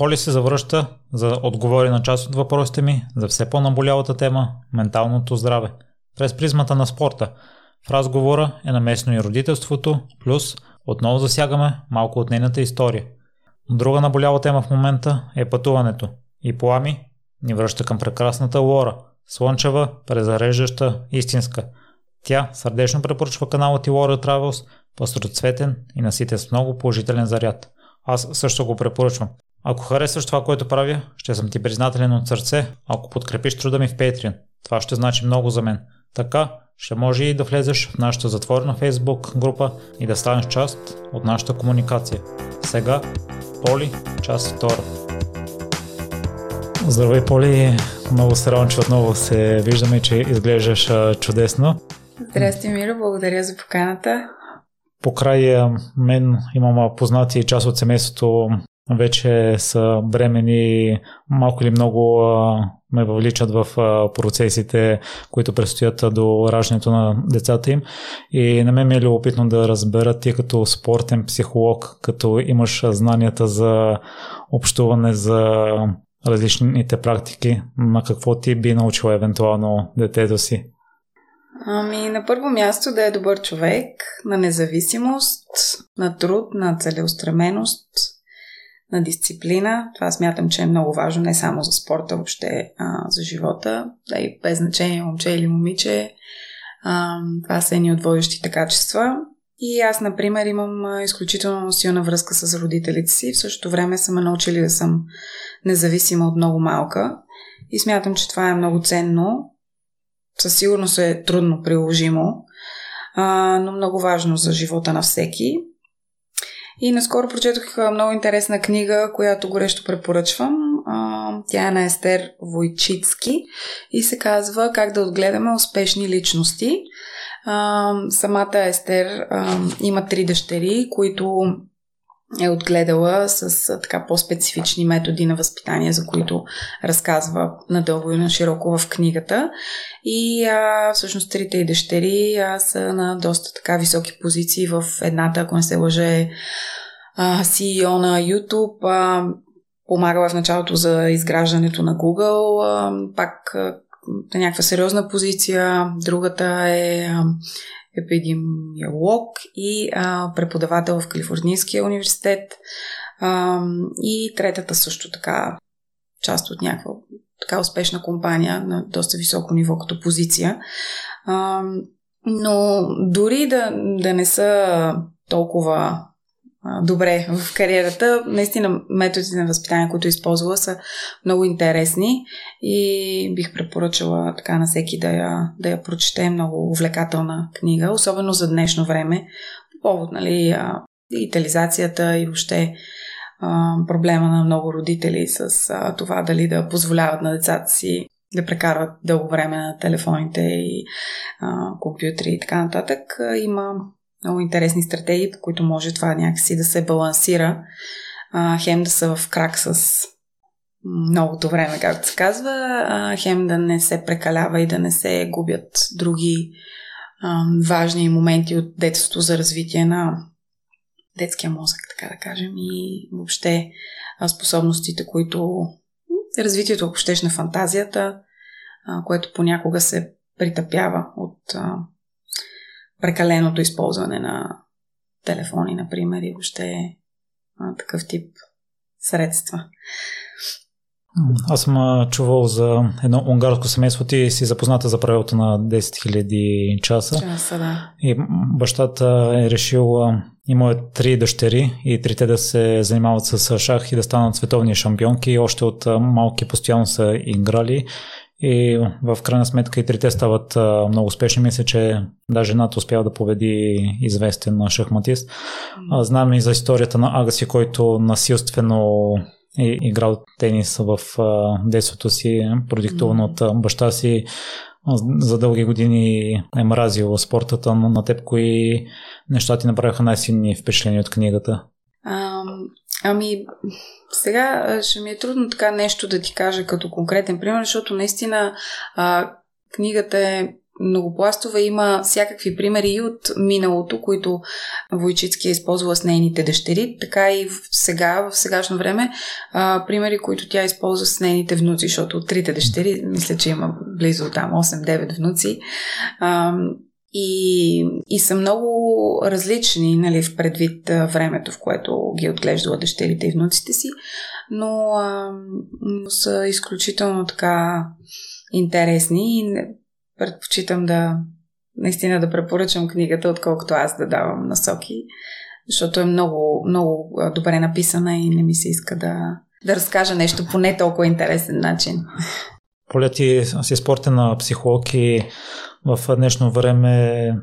Поли се завръща за отговори на част от въпросите ми за все по-наболялата тема – менталното здраве. През призмата на спорта. В разговора е наместно и родителството, плюс отново засягаме малко от нейната история. Друга наболяла тема в момента е пътуването. И Плами ни връща към прекрасната Лора – слънчева, презареждаща, истинска. Тя сърдечно препоръчва канала ти Лора Travels, пастроцветен и наситен с много положителен заряд. Аз също го препоръчвам. Ако харесваш това, което правя, ще съм ти признателен от сърце, ако подкрепиш труда ми в Patreon. Това ще значи много за мен. Така ще може и да влезеш в нашата затворена Facebook група и да станеш част от нашата комуникация. Сега, Поли, част втора. Здравей, Поли! Много се радвам, че отново се виждаме че изглеждаш чудесно. Здрасти, Миро, благодаря за поканата. Покрай мен имам познати част от семейството вече са бремени, малко или много ме въвличат в процесите, които предстоят до раждането на децата им. И на мен ми е любопитно да разбера ти като спортен психолог, като имаш знанията за общуване, за различните практики, на какво ти би научила евентуално детето си? Ами, на първо място да е добър човек, на независимост, на труд, на целеустременост, на дисциплина. Това смятам, че е много важно не само за спорта, въобще а, за живота. Да и без значение момче или момиче. А, това са едни от водещите качества. И аз, например, имам изключително силна връзка с родителите си. В същото време са ме научили да съм независима от много малка. И смятам, че това е много ценно. Със сигурност е трудно приложимо, а, но много важно за живота на всеки. И наскоро прочетох много интересна книга, която горещо препоръчвам. Тя е на Естер Войчицки и се казва Как да отгледаме успешни личности. Самата Естер има три дъщери, които е отгледала с така по-специфични методи на възпитание, за които разказва надълго и на широко в книгата. И а, всъщност трите и дъщери а, са на доста така високи позиции в едната, ако не се лъже, а, CEO на YouTube. А, помагала в началото за изграждането на Google, а, пак а, на някаква сериозна позиция. Другата е епидемиолог и а, преподавател в Калифорнийския университет. А, и третата също така част от някаква така успешна компания на доста високо ниво като позиция. А, но дори да, да не са толкова добре в кариерата. Наистина методите на възпитание, които използвала са много интересни и бих препоръчала така на всеки да я, да я прочете. Много увлекателна книга, особено за днешно време. По повод, нали, дигитализацията и въобще проблема на много родители с това дали да позволяват на децата си да прекарват дълго време на телефоните и а, компютри и така нататък. Има много интересни стратегии, по които може това някакси да се балансира. А, хем да са в крак с многото време, както се казва, а, хем да не се прекалява и да не се губят други а, важни моменти от детството за развитие на детския мозък, така да кажем, и въобще способностите, които развитието, ако щеш, на фантазията, а, което понякога се притъпява от а, прекаленото използване на телефони, например, и въобще а, такъв тип средства. Аз съм чувал за едно унгарско семейство. Ти си запозната за правилото на 10 000 часа. Часа, да. И бащата е решил, има три дъщери и трите да се занимават с шах и да станат световни шампионки. Още от малки постоянно са играли. И в крайна сметка и трите стават много успешни. Мисля, че даже едната успява да победи известен шахматист. Знам и за историята на Агаси, който насилствено е играл тенис в детството си, продиктуван от баща си. За дълги години е мразил спортата, но на теб кои неща ти направиха най-силни впечатления от книгата? А, ами, сега ще ми е трудно така нещо да ти кажа като конкретен пример, защото наистина а, книгата е многопластова. Има всякакви примери и от миналото, които Войчицки е използвала с нейните дъщери, така и в сега, в сегашно време, а, примери, които тя използва с нейните внуци, защото от трите дъщери, мисля, че има близо там 8-9 внуци. А, и, и са много различни, нали, в предвид времето, в което ги е отглеждала дъщерите и внуците си, но, а, но са изключително така интересни и предпочитам да наистина да препоръчам книгата, отколкото аз да давам насоки, защото е много, много добре написана и не ми се иска да, да разкажа нещо по не толкова интересен начин. Поля ти си спортена психолог и в днешно време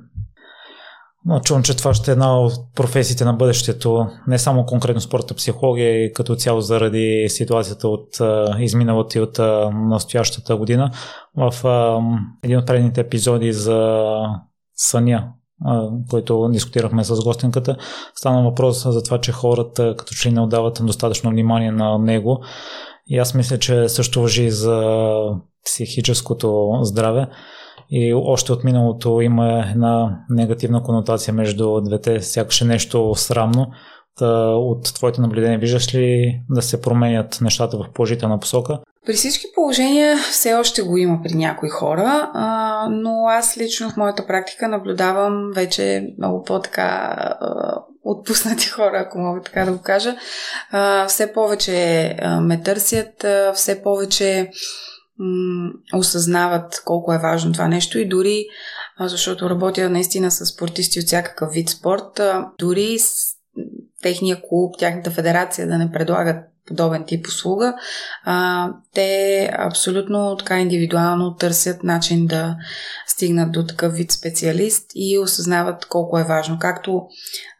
чувам, че това ще е една от професиите на бъдещето, не само конкретно спорта психология, и като цяло заради ситуацията от изминалата и от настоящата година. В един от предните епизоди за съня, който дискутирахме с гостенката, стана въпрос за това, че хората като че не отдават достатъчно внимание на него. И аз мисля, че също въжи за психическото здраве. И още от миналото има една негативна конотация между двете, сякаш е нещо срамно. Та, от твоите наблюдения виждаш ли да се променят нещата в положителна посока? При всички положения все още го има при някои хора, но аз лично в моята практика наблюдавам вече много по-така отпуснати хора, ако мога така да го кажа. А, все повече а, ме търсят, а, все повече м- осъзнават колко е важно това нещо и дори, защото работя наистина с спортисти от всякакъв вид спорт, дори с техния клуб, тяхната федерация да не предлагат подобен тип услуга, а, те абсолютно така индивидуално търсят начин да стигнат до такъв вид специалист и осъзнават колко е важно. Както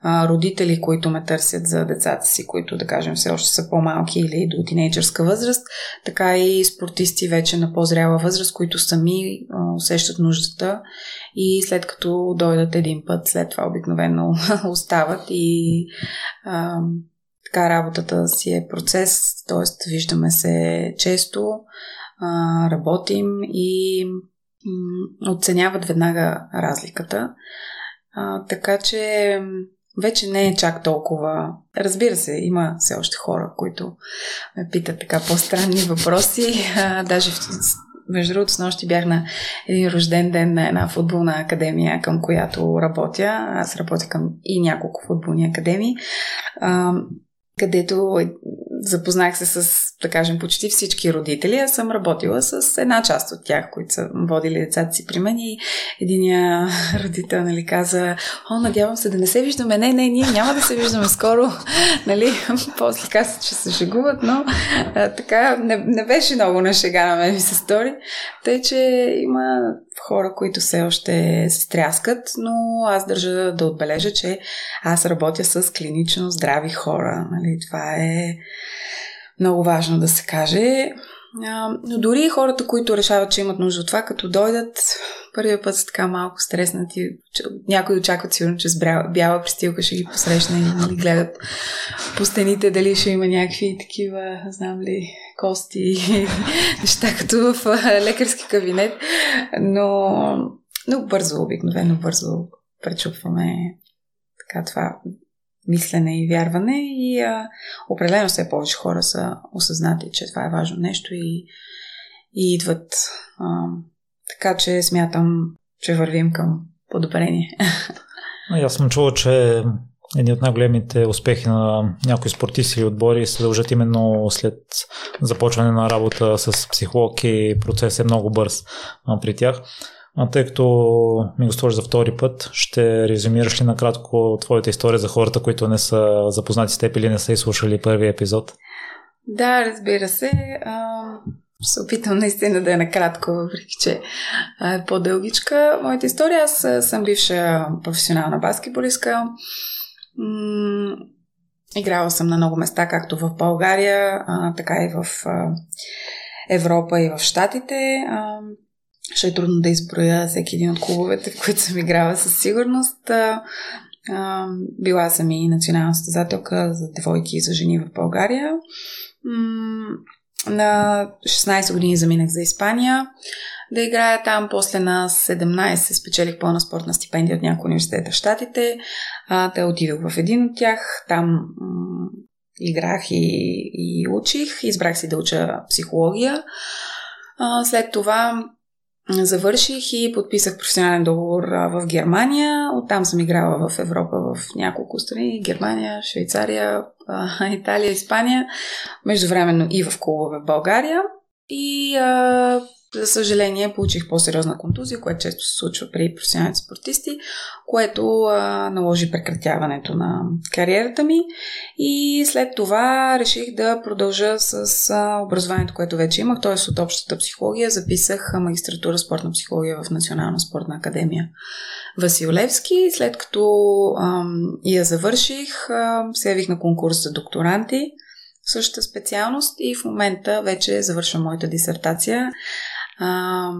а, родители, които ме търсят за децата си, които да кажем все още са по-малки или до тинейджърска възраст, така и спортисти вече на по-зряла възраст, които сами а, усещат нуждата и след като дойдат един път, след това обикновено остават и а, така работата си е процес, т.е. виждаме се често, а, работим и м- оценяват веднага разликата. А, така че вече не е чак толкова. Разбира се, има все още хора, които ме питат така по-странни въпроси. А, даже в, между другото, с нощи бях на един рожден ден на една футболна академия, към която работя. Аз работя към и няколко футболни академии. А, където запознах се с, да кажем, почти всички родители. Аз съм работила с една част от тях, които са водили децата си при мен и единия родител нали, каза, о, надявам се да не се виждаме. Не, не, ние няма да се виждаме скоро. нали? После каза, че се шегуват, но а, така не, не беше много на шега на мен ми се стори. Тъй, че има хора, които все още се стряскат, но аз държа да отбележа, че аз работя с клинично здрави хора. Нали? Това е много важно да се каже. Но дори хората, които решават, че имат нужда от това, като дойдат, първия път са така малко стреснати. Някои очакват сигурно, че с бяла пристилка ще ги посрещне и нали, гледат по стените дали ще има някакви такива, знам ли, кости и неща, като в лекарски кабинет. Но, но бързо, обикновено бързо пречупваме така това мислене и вярване и а, определено все повече хора са осъзнати, че това е важно нещо и, и идват. А, така че смятам, че вървим към подобрение. Аз съм чувал, че едни от най-големите успехи на някои спортисти или отбори се дължат именно след започване на работа с психолог и процес е много бърз при тях. А тъй като ми го сложи за втори път, ще резюмираш ли накратко твоята история за хората, които не са запознати с теб или не са изслушали първи епизод? Да, разбира се. А, се опитам наистина да е накратко, въпреки че е по-дългичка. Моята история, аз съм бивша професионална баскетболистка. Играла съм на много места, както в България, а, така и в а, Европа и в Штатите. А, ще е трудно да изброя всеки един от клубовете, в които съм играла със сигурност. Била съм и национална състезателка за девойки и за жени в България. На 16 години заминах за Испания да играя там. После на 17 спечелих пълна спортна стипендия от някои университета в Штатите. А, те отидох в един от тях. Там играх и, и учих. Избрах си да уча психология. След това завърших и подписах професионален договор в Германия. Оттам съм играла в Европа в няколко страни. Германия, Швейцария, Италия, Испания. Междувременно и в клубове в България. И а, за съжаление, получих по-сериозна контузия, което често се случва при професионалните спортисти, което а, наложи прекратяването на кариерата ми. И след това реших да продължа с а, образованието, което вече имах, т.е. от общата психология. Записах магистратура спортна психология в Национална спортна академия Васил Левски. След като а, я завърших, а, се явих на конкурс за докторанти същата специалност и в момента вече завършвам моята дисертация а,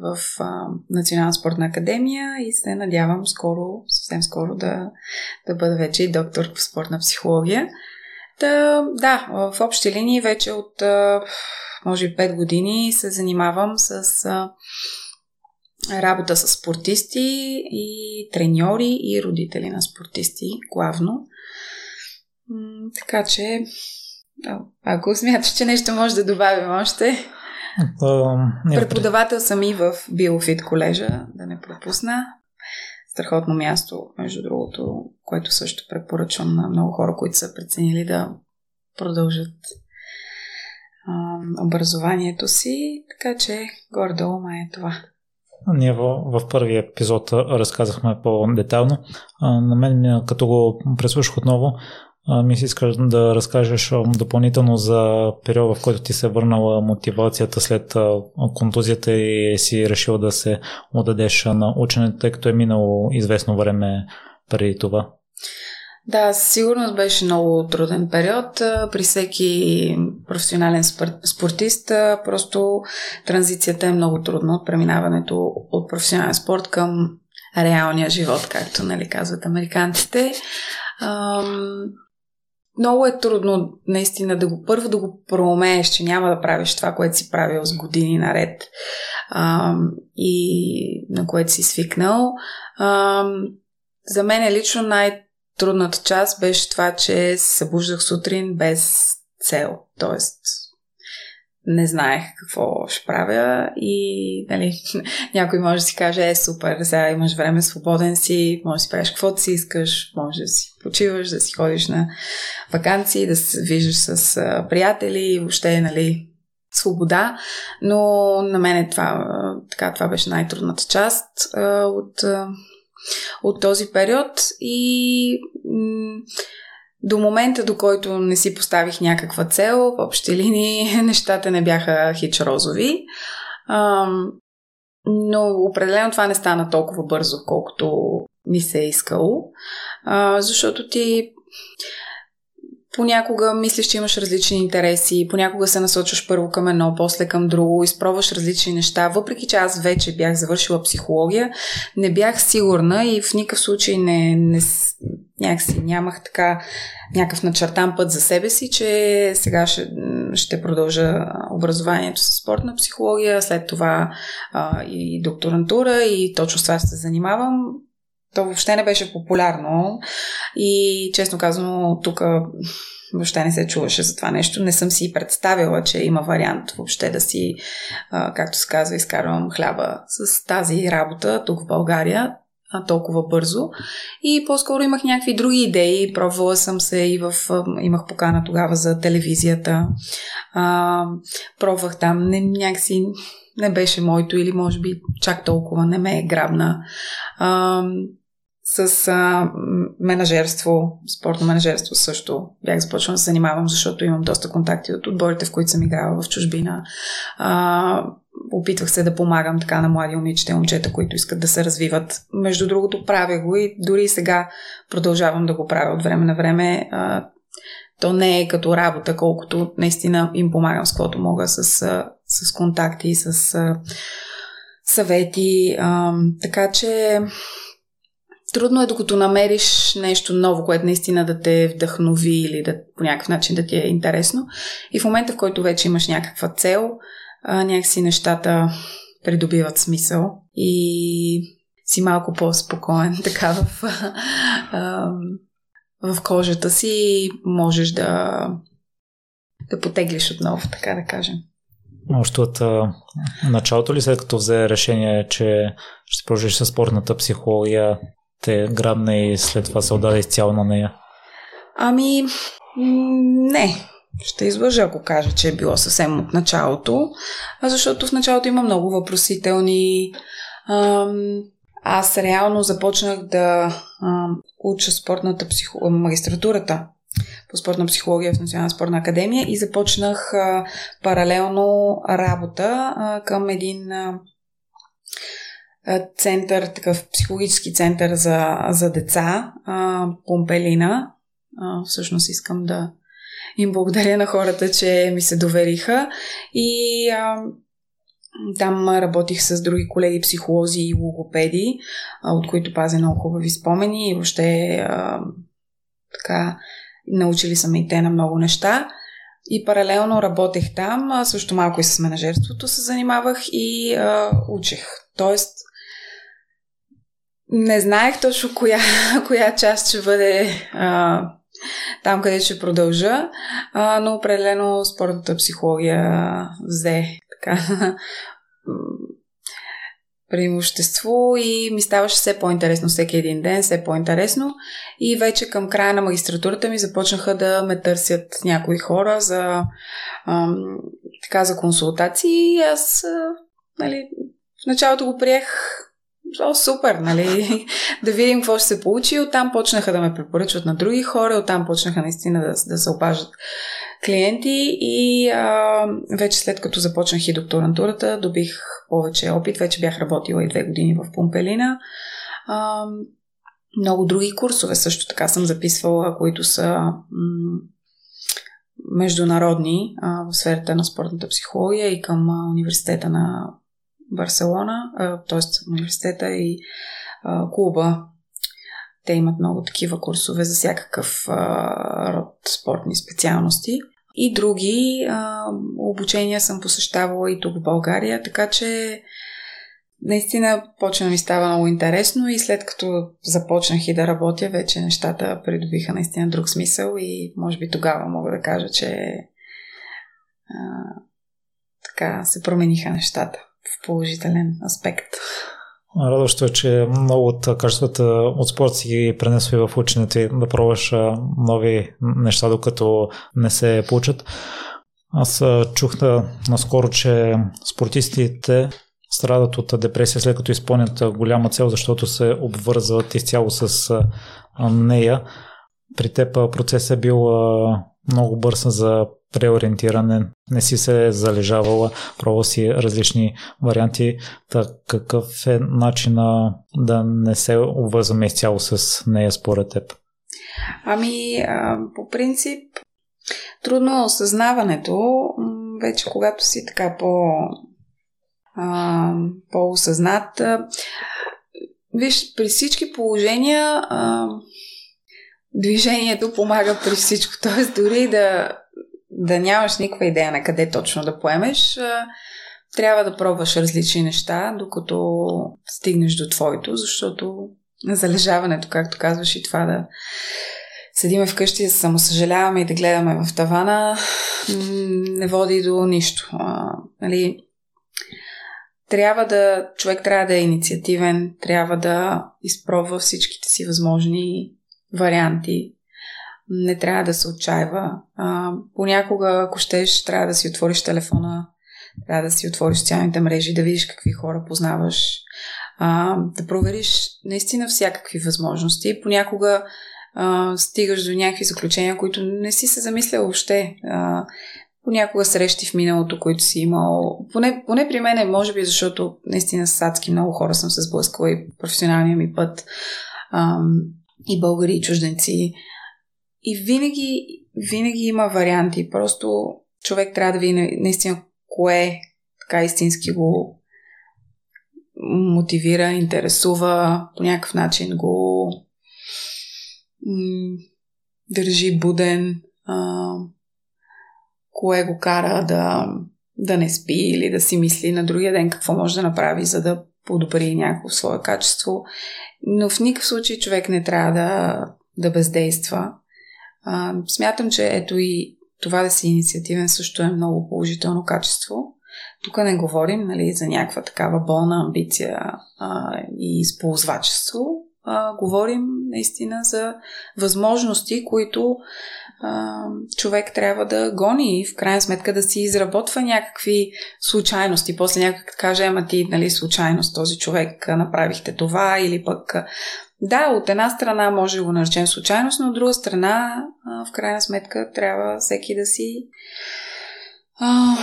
в а, Национална спортна академия и се надявам скоро, съвсем скоро да, да бъда вече и доктор по спортна психология. Та, да, в общи линии вече от а, може би 5 години се занимавам с а, работа с спортисти и треньори и родители на спортисти главно. Така че, ако смяташ, че нещо може да добавим още. Uh, Преподавател съм и в Биофит колежа, да не пропусна. Страхотно място, между другото, което също препоръчвам на много хора, които са преценили да продължат uh, образованието си. Така че гордо ма е това. Ние в, в първия епизод разказахме по-детално. На мен, като го преслушах отново, ми си искаш да разкажеш допълнително за периода, в който ти се е върнала мотивацията след контузията и си решил да се отдадеш на ученето, тъй като е минало известно време преди това. Да, със сигурност беше много труден период. При всеки професионален спортист просто транзицията е много трудна от преминаването от професионален спорт към реалния живот, както нали, казват американците много е трудно наистина да го първо да го проумееш, че няма да правиш това, което си правил с години наред а, и на което си свикнал. А, за мен е лично най-трудната част беше това, че се събуждах сутрин без цел. Тоест, не знаех какво ще правя и нали, някой може да си каже, е супер, сега имаш време, свободен си, може да си правиш каквото си искаш, може да си почиваш, да си ходиш на вакансии, да се виждаш с приятели, въобще, нали, свобода, но на мен е това, така, това беше най-трудната част от, от този период и до момента, до който не си поставих някаква цел, в общи линии нещата не бяха хич розови. Но определено това не стана толкова бързо, колкото ми се е искало. Защото ти понякога мислиш, че имаш различни интереси, понякога се насочваш първо към едно, после към друго, изпробваш различни неща. Въпреки, че аз вече бях завършила психология, не бях сигурна и в никакъв случай не, не някакси нямах така някакъв начертан път за себе си, че сега ще, ще продължа образованието с спортна психология, след това а, и докторантура и точно с това се занимавам. То въобще не беше популярно и честно казано тук въобще не се чуваше за това нещо. Не съм си представила, че има вариант въобще да си, както се казва, изкарвам хляба с тази работа тук в България толкова бързо. И по-скоро имах някакви други идеи. Пробвала съм се и в... Имах покана тогава за телевизията. А, пробвах там. Не, някакси не беше моето или може би чак толкова не ме е грабна. А, с а, менажерство, спортно менажерство също бях започнала да се занимавам, защото имам доста контакти от отборите, в които съм играла в чужбина. А, опитвах се да помагам така на млади момичета и момчета, които искат да се развиват. Между другото, правя го и дори сега продължавам да го правя от време на време. А, то не е като работа, колкото наистина им помагам с каквото мога, с, с контакти, с съвети. А, така че трудно е докато намериш нещо ново, което наистина да те вдъхнови или да, по някакъв начин да ти е интересно. И в момента, в който вече имаш някаква цел, а, някакси нещата придобиват смисъл и си малко по-спокоен така в, а, в кожата си и можеш да, да потеглиш отново, така да кажем. Още от а, началото ли, след като взе решение, че ще продължиш със спортната психология, те грабне и след това се отдаде изцяло на нея? Ами, не. Ще излъжа, ако кажа, че е било съвсем от началото, защото в началото има много въпросителни. Аз реално започнах да уча спортната психо... магистратурата по спортна психология в Национална спортна академия и започнах паралелно работа към един център, такъв психологически център за, за деца, а, Помпелина. А, всъщност искам да им благодаря на хората, че ми се довериха. И а, там работих с други колеги психолози и логопеди, а, от които пазя много хубави спомени и въобще а, така научили са ме и те на много неща. И паралелно работех там, също малко и с менажерството се занимавах и а, учех. Тоест, не знаех точно коя, коя част ще бъде а, там, къде ще продължа, а, но определено спортната психология взе така преимущество и ми ставаше все по-интересно всеки един ден, все по-интересно. И вече към края на магистратурата ми започнаха да ме търсят някои хора за, ам, така, за консултации. И аз нали, в началото го приех О, супер, нали? да видим какво ще се получи. Оттам почнаха да ме препоръчват на други хора, оттам почнаха наистина да, да се обаждат клиенти и а, вече след като започнах и докторантурата, добих повече опит. Вече бях работила и две години в Помпелина. А, много други курсове също така съм записвала, които са м- международни а, в сферата на спортната психология и към а, университета на Барселона, т.е. университета и а, клуба. Те имат много такива курсове за всякакъв а, род спортни специалности. И други а, обучения съм посещавала и тук в България, така че наистина почна ми става много интересно и след като започнах и да работя, вече нещата придобиха наистина друг смисъл и може би тогава мога да кажа, че а, така се промениха нещата в положителен аспект. Радващо е, че много от качествата от спорт си ги пренесва в ученето и да пробваш нови неща, докато не се получат. Аз чух наскоро, че спортистите страдат от депресия след като изпълнят голяма цел, защото се обвързват изцяло с нея. При теб процесът е бил много бърз за преориентиране, не си се залежавала, пробва си различни варианти. Так, какъв е начина да не се обвързваме изцяло с нея според теб? Ами, по принцип, трудно е осъзнаването. Вече когато си така по, по-осъзнат. Виж, при всички положения движението помага при всичко. Тоест, дори да да нямаш никаква идея на къде точно да поемеш, трябва да пробваш различни неща, докато стигнеш до твоето, защото залежаването, както казваш, и това да седиме вкъщи, да самосъжаляваме и да гледаме в тавана, не води до нищо. Нали, трябва да, човек трябва да е инициативен, трябва да изпробва всичките си възможни варианти, не трябва да се отчаива. А, понякога, ако щеш, трябва да си отвориш телефона, трябва да си отвориш социалните мрежи, да видиш какви хора познаваш, а, да провериш наистина всякакви възможности. Понякога а, стигаш до някакви заключения, които не си се замисля въобще. А, понякога срещи в миналото, които си имал. Поне, поне при мен може би, защото наистина с адски много хора съм се сблъскала и професионалния ми път. А, и българи, и чужденци. И винаги, винаги има варианти. Просто човек трябва да види наистина кое така истински го мотивира, интересува, по някакъв начин го м- държи буден, а, кое го кара да, да не спи или да си мисли на другия ден какво може да направи, за да подобри някакво свое качество. Но в никакъв случай човек не трябва да, да бездейства. А, смятам, че ето и това да си инициативен също е много положително качество. Тук не говорим нали, за някаква такава болна амбиция а, и използвачество. А, говорим наистина за възможности, които а, човек трябва да гони и в крайна сметка да си изработва някакви случайности. После някак каже, ама ти, нали, случайност този човек направихте това или пък да, от една страна може да го наречем случайност, но от друга страна, в крайна сметка, трябва всеки да си а,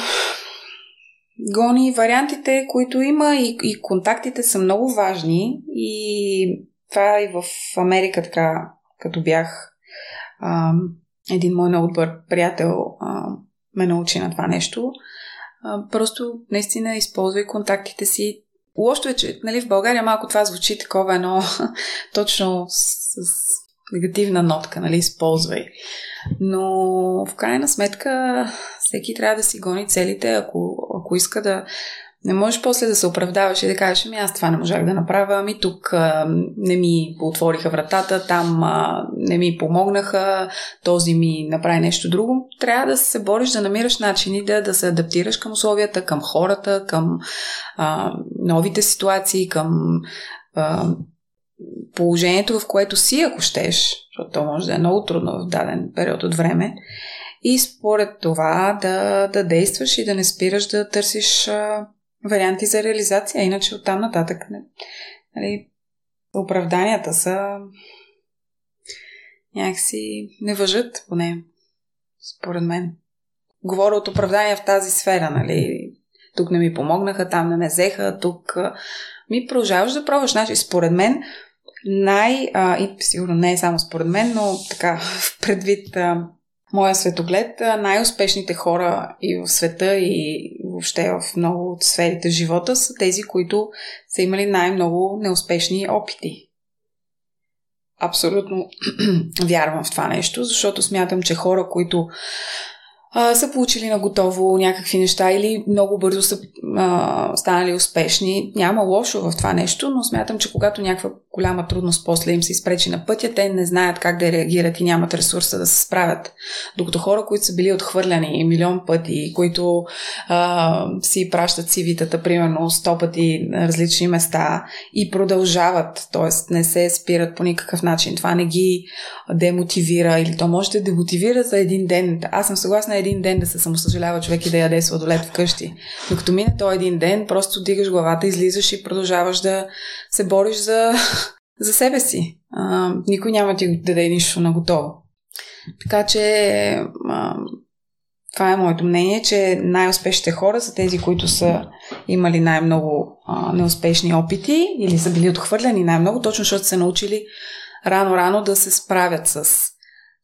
гони вариантите, които има и, и контактите са много важни и това и в Америка така, като бях а, един мой много добър приятел а, ме научи на това нещо. А, просто наистина използвай контактите си Лошото е, че нали, в България малко това звучи такова едно точно с, с негативна нотка, нали, използвай. Но в крайна сметка всеки трябва да си гони целите, ако, ако иска да не можеш после да се оправдаваш и да кажеш, ами аз това не можах да направя, ами тук а, не ми отвориха вратата, там а, не ми помогнаха, този ми направи нещо друго. Трябва да се бориш да намираш начини да, да се адаптираш към условията, към хората, към а, новите ситуации, към а, положението, в което си, ако щеш, защото то може да е много трудно в даден период от време. И според това да, да действаш и да не спираш да търсиш а, варианти за реализация. Иначе оттам нататък не, нали, оправданията са някакси не въжат, поне според мен. Говоря от оправдания в тази сфера, нали? Тук не ми помогнаха, там не ме взеха, тук ми продължаваш да пробваш. Значи, според мен, най... А, и сигурно не е само според мен, но така, предвид а, моя светоглед, най-успешните хора и в света, и въобще в много от сферите в живота са тези, които са имали най-много неуспешни опити. Абсолютно вярвам в това нещо, защото смятам, че хора, които а, са получили на готово някакви неща или много бързо са а, станали успешни. Няма лошо в това нещо, но смятам, че когато някаква голяма трудност после им се изпречи на пътя, те не знаят как да реагират и нямат ресурса да се справят. Докато хора, които са били отхвърляни милион пъти, които а, си пращат си витата, примерно, сто пъти на различни места и продължават, т.е. не се спират по никакъв начин. Това не ги демотивира или то може да демотивира за един ден. Аз съм съгласна един ден да се самосъжалява човек и да яде сладолет вкъщи. Но като мине този един ден, просто дигаш главата, излизаш и продължаваш да се бориш за, за себе си. А, никой няма ти да даде нищо на готово. Така че а, това е моето мнение, че най-успешните хора са тези, които са имали най-много а, неуспешни опити или са били отхвърляни най-много, точно защото са научили рано-рано да се справят с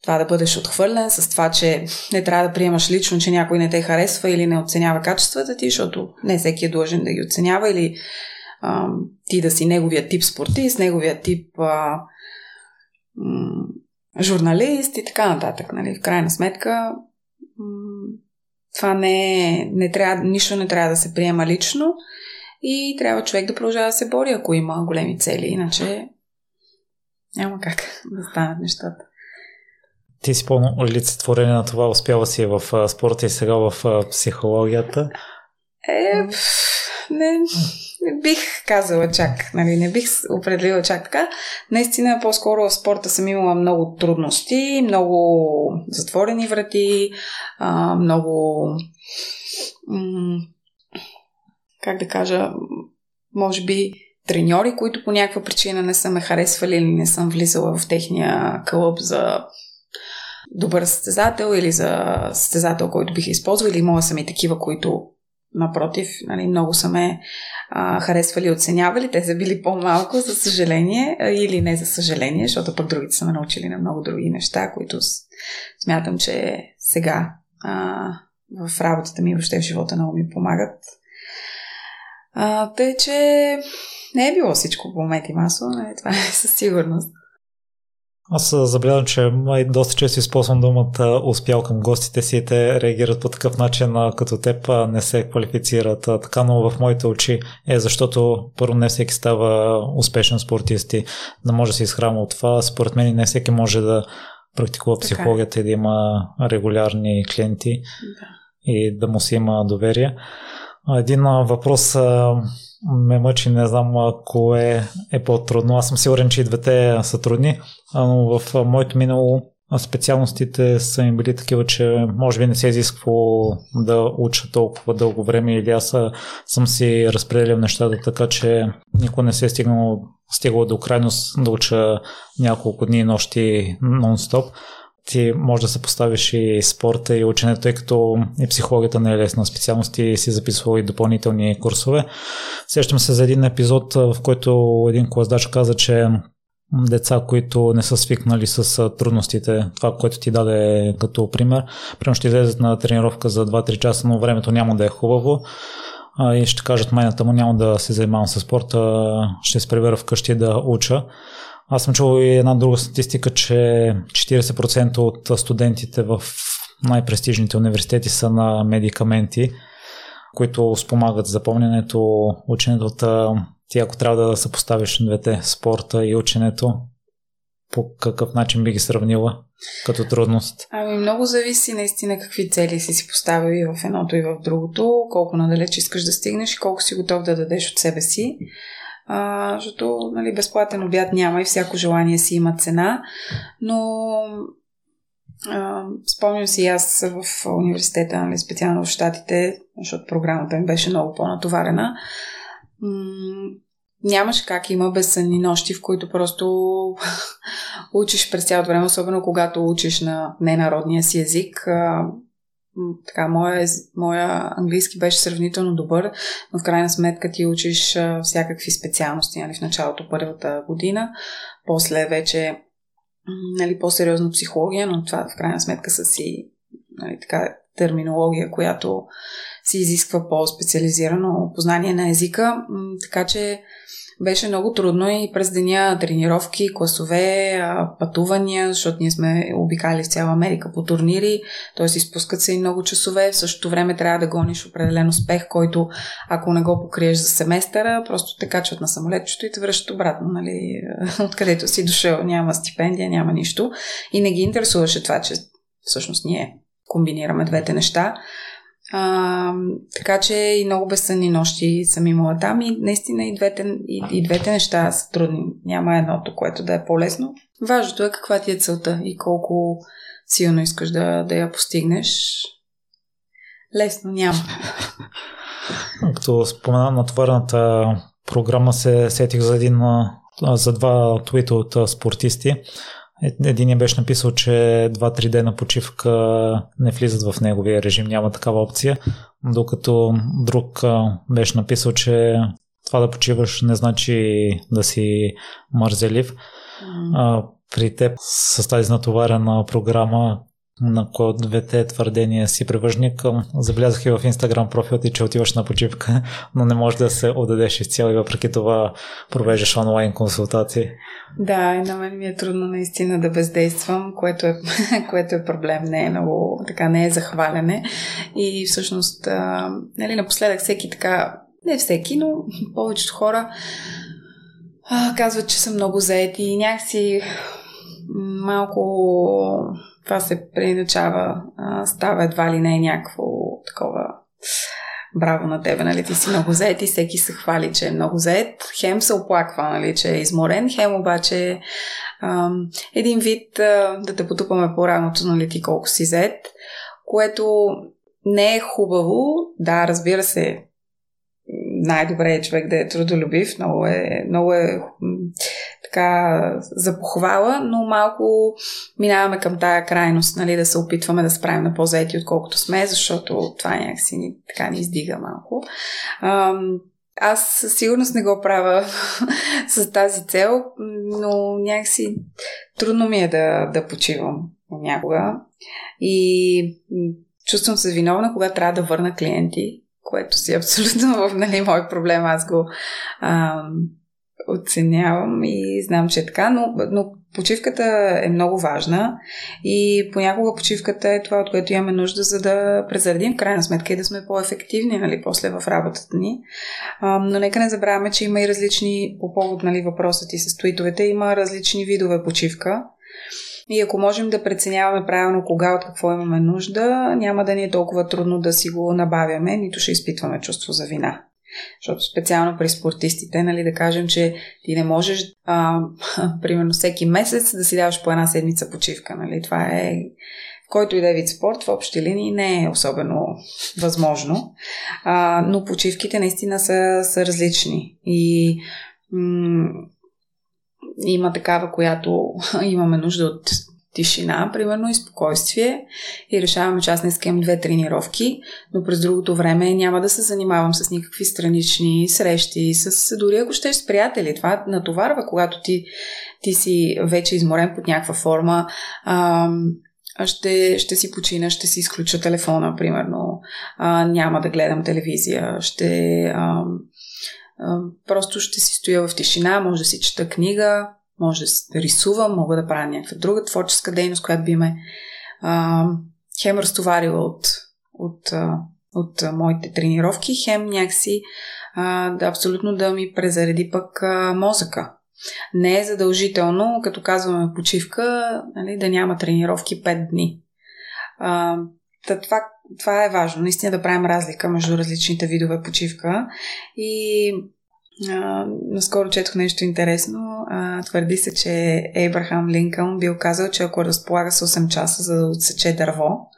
това да бъдеш отхвърлен, с това, че не трябва да приемаш лично, че някой не те харесва или не оценява качествата ти, защото не всеки е длъжен да ги оценява или а, ти да си неговия тип спортист, неговия тип а, м- журналист и така нататък. Нали? В крайна сметка м- това не, е, не трябва, нищо не трябва да се приема лично и трябва човек да продължава да се бори, ако има големи цели, иначе няма как да станат нещата. Ти си пълно олицетворение на това, успява си в спорта и сега в психологията. Е, не, не бих казала чак, нали, не бих определила чак така. Наистина, по-скоро в спорта съм имала много трудности, много затворени врати, много м- как да кажа, може би треньори, които по някаква причина не са ме харесвали или не съм влизала в техния клуб за добър състезател или за състезател, който бих използвал, или моя ми такива, които напротив, нали, много са ме а, харесвали и оценявали. Те са били по-малко, за съжаление, или не за съжаление, защото пък другите са ме научили на много други неща, които смятам, че сега а, в работата ми, въобще в живота много ми помагат. А, тъй, че не е било всичко по моменти масово, не, това е със сигурност. Аз забелязвам, че май доста често използвам думата успял към гостите си и те реагират по такъв начин, като теб не се квалифицират. Така, но в моите очи е защото първо не всеки става успешен спортист и да може да се изхранва от това. Според мен не всеки може да практикува е. психологията и да има регулярни клиенти да. и да му се има доверие. Един въпрос ме мъчи, не знам кое е по-трудно. Аз съм сигурен, че и двете са трудни, но в моето минало специалностите са ми били такива, че може би не се изисква да уча толкова дълго време или аз съм си разпределил нещата така, че никой не се е стигнал, стигал до крайност да уча няколко дни и нощи нон-стоп ти може да се поставиш и спорта и ученето, тъй като и психологията не е лесна специалност и си записвал и допълнителни курсове. Сещам се за един епизод, в който един класдач каза, че деца, които не са свикнали с трудностите, това, което ти даде като пример, примерно ще излезат на тренировка за 2-3 часа, но времето няма да е хубаво и ще кажат майната му няма да се занимавам с спорта, ще се прибера вкъщи да уча. Аз съм чувал и една друга статистика, че 40% от студентите в най-престижните университети са на медикаменти, които спомагат запомнянето, ученето. Ти ако трябва да съпоставиш двете спорта и ученето, по какъв начин би ги сравнила като трудност? Ами много зависи наистина какви цели си си поставил и в едното и в другото, колко надалеч искаш да стигнеш и колко си готов да дадеш от себе си а, защото нали, безплатен обяд няма и всяко желание си има цена, но а, спомням си аз в университета, нали, специално в Штатите, защото програмата ми беше много по-натоварена, м- нямаше как има безсънни нощи, в които просто учиш през цялото време, особено когато учиш на ненародния си език така, моя, моя английски беше сравнително добър, но в крайна сметка ти учиш всякакви специалности нали, в началото първата година, после вече нали, по-сериозна психология, но това в крайна сметка са си нали, така, терминология, която си изисква по-специализирано познание на езика, така че беше много трудно и през деня тренировки, класове, пътувания, защото ние сме обикали в цяла Америка по турнири, т.е. изпускат се и много часове. В същото време трябва да гониш определен успех, който ако не го покриеш за семестъра, просто те качват на самолетчето и те връщат обратно, нали? откъдето си дошъл. Няма стипендия, няма нищо. И не ги интересуваше това, че всъщност ние комбинираме двете неща. А, така че и много безсънни нощи съм имала там и наистина и двете, и, и двете неща са трудни. Няма едното, което да е по-лесно. Важното е каква ти е целта и колко силно искаш да, да я постигнеш. Лесно няма. Като спомена натоварената програма, се сетих за един за два твита от спортисти. Един беше написал, че 2-3 дена почивка не влизат в неговия режим, няма такава опция, докато друг беше написал, че това да почиваш не значи да си мързелив. Mm. При теб с тази натоварена програма на кой от двете твърдения си привържник. Забелязах и в Инстаграм профил ти, че отиваш на почивка, но не можеш да се отдадеш изцяло и въпреки това провеждаш онлайн консултации. Да, и на мен ми е трудно наистина да бездействам, което е, което е проблем. Не е много, така не е захваляне. И всъщност, а, нали, напоследък всеки така, не всеки, но повечето хора а, казват, че са много заети и някакси малко това се преиначава, става едва ли не е някакво такова браво на тебе, нали, ти си много заед и всеки се хвали, че е много заед. Хем се оплаква, нали, че е изморен, хем обаче ам, един вид а, да те потупаме по раното, нали, ти колко си заед, което не е хубаво. Да, разбира се, най-добре е човек да е трудолюбив, много е, много е така за похвала, но малко минаваме към тая крайност, нали, да се опитваме да справим на по-заети, отколкото сме, защото това някакси ни, така ни издига малко. Ам, аз със сигурност не го правя с тази цел, но някакси трудно ми е да, да почивам някога. И чувствам се виновна, когато трябва да върна клиенти, което си абсолютно нали, мой проблем. Аз го ам, оценявам и знам, че е така, но, но почивката е много важна и понякога почивката е това, от което имаме нужда, за да презаредим в крайна сметка и да сме по-ефективни нали, после в работата ни. А, но нека не забравяме, че има и различни, по повод нали, въпросът и с твитовете, има различни видове почивка. И ако можем да преценяваме правилно кога от какво имаме нужда, няма да ни е толкова трудно да си го набавяме, нито ще изпитваме чувство за вина. Защото специално при спортистите, нали, да кажем, че ти не можеш, а, примерно, всеки месец да си даваш по една седмица почивка. Нали. Това е който и да е вид спорт, в общи линии не е особено възможно. А, но почивките наистина са, са различни. И м- има такава, която имаме нужда от тишина, примерно, и спокойствие и решаваме, че аз не искам две тренировки, но през другото време няма да се занимавам с никакви странични срещи, с, дори ако ще с приятели. Това натоварва, когато ти, ти си вече изморен под някаква форма. А, ще, ще си почина, ще си изключа телефона, примерно. А, няма да гледам телевизия, ще... А, а, просто ще си стоя в тишина, може да си чета книга, може да рисувам, мога да правя някаква друга творческа дейност, която би ме а, хем разтоварила от, от, от, от моите тренировки, хем някакси а, да абсолютно да ми презареди пък а, мозъка. Не е задължително, като казваме почивка, нали, да няма тренировки 5 дни. А, това, това е важно, наистина да правим разлика между различните видове почивка и а, наскоро четох нещо интересно. А, твърди се, че Ейбрахам Линкълн бил казал, че ако разполага с 8 часа за да отсече дърво,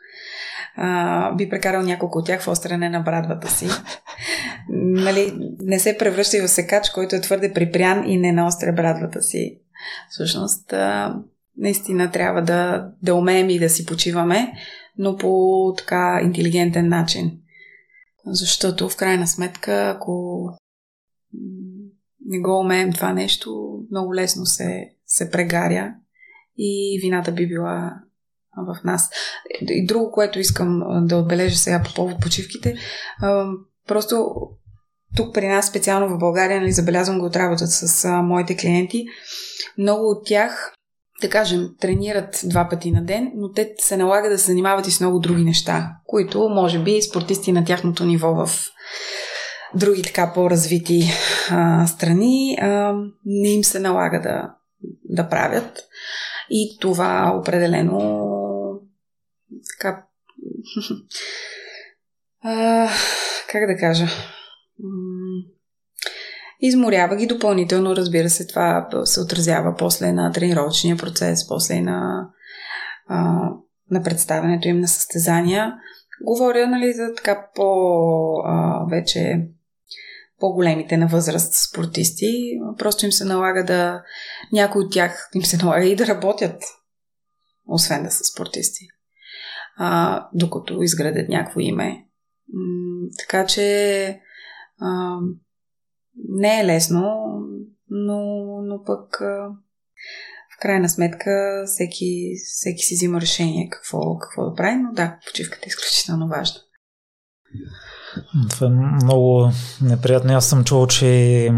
а, би прекарал няколко от тях в острене на брадвата си. нали, не се превръща и в секач, който е твърде припрян и не наостря брадвата си. Всъщност, а, наистина трябва да, да умеем и да си почиваме, но по така интелигентен начин. Защото в крайна сметка, ако не го умеем това нещо, много лесно се, се прегаря. И вината би била в нас. И друго, което искам да отбележа сега по повод почивките, просто тук при нас, специално в България, нали, забелязвам го от работата с моите клиенти, много от тях, да кажем, тренират два пъти на ден, но те се налага да се занимават и с много други неща, които, може би, спортисти на тяхното ниво в други така по-развити а, страни а, не им се налага да, да правят. И това определено така а, как да кажа изморява ги допълнително, разбира се, това се отразява после на тренировъчния процес, после на, а, на представянето им на състезания. Говоря, нали, за така по а, вече по-големите на възраст спортисти. Просто им се налага да... Някои от тях им се налага и да работят, освен да са спортисти. А, докато изградят някакво име. Така че а, не е лесно, но, но пък а, в крайна сметка всеки, всеки си взима решение какво, какво да прави, но да, почивката е изключително важна. Това е много неприятно. Аз съм чувал, че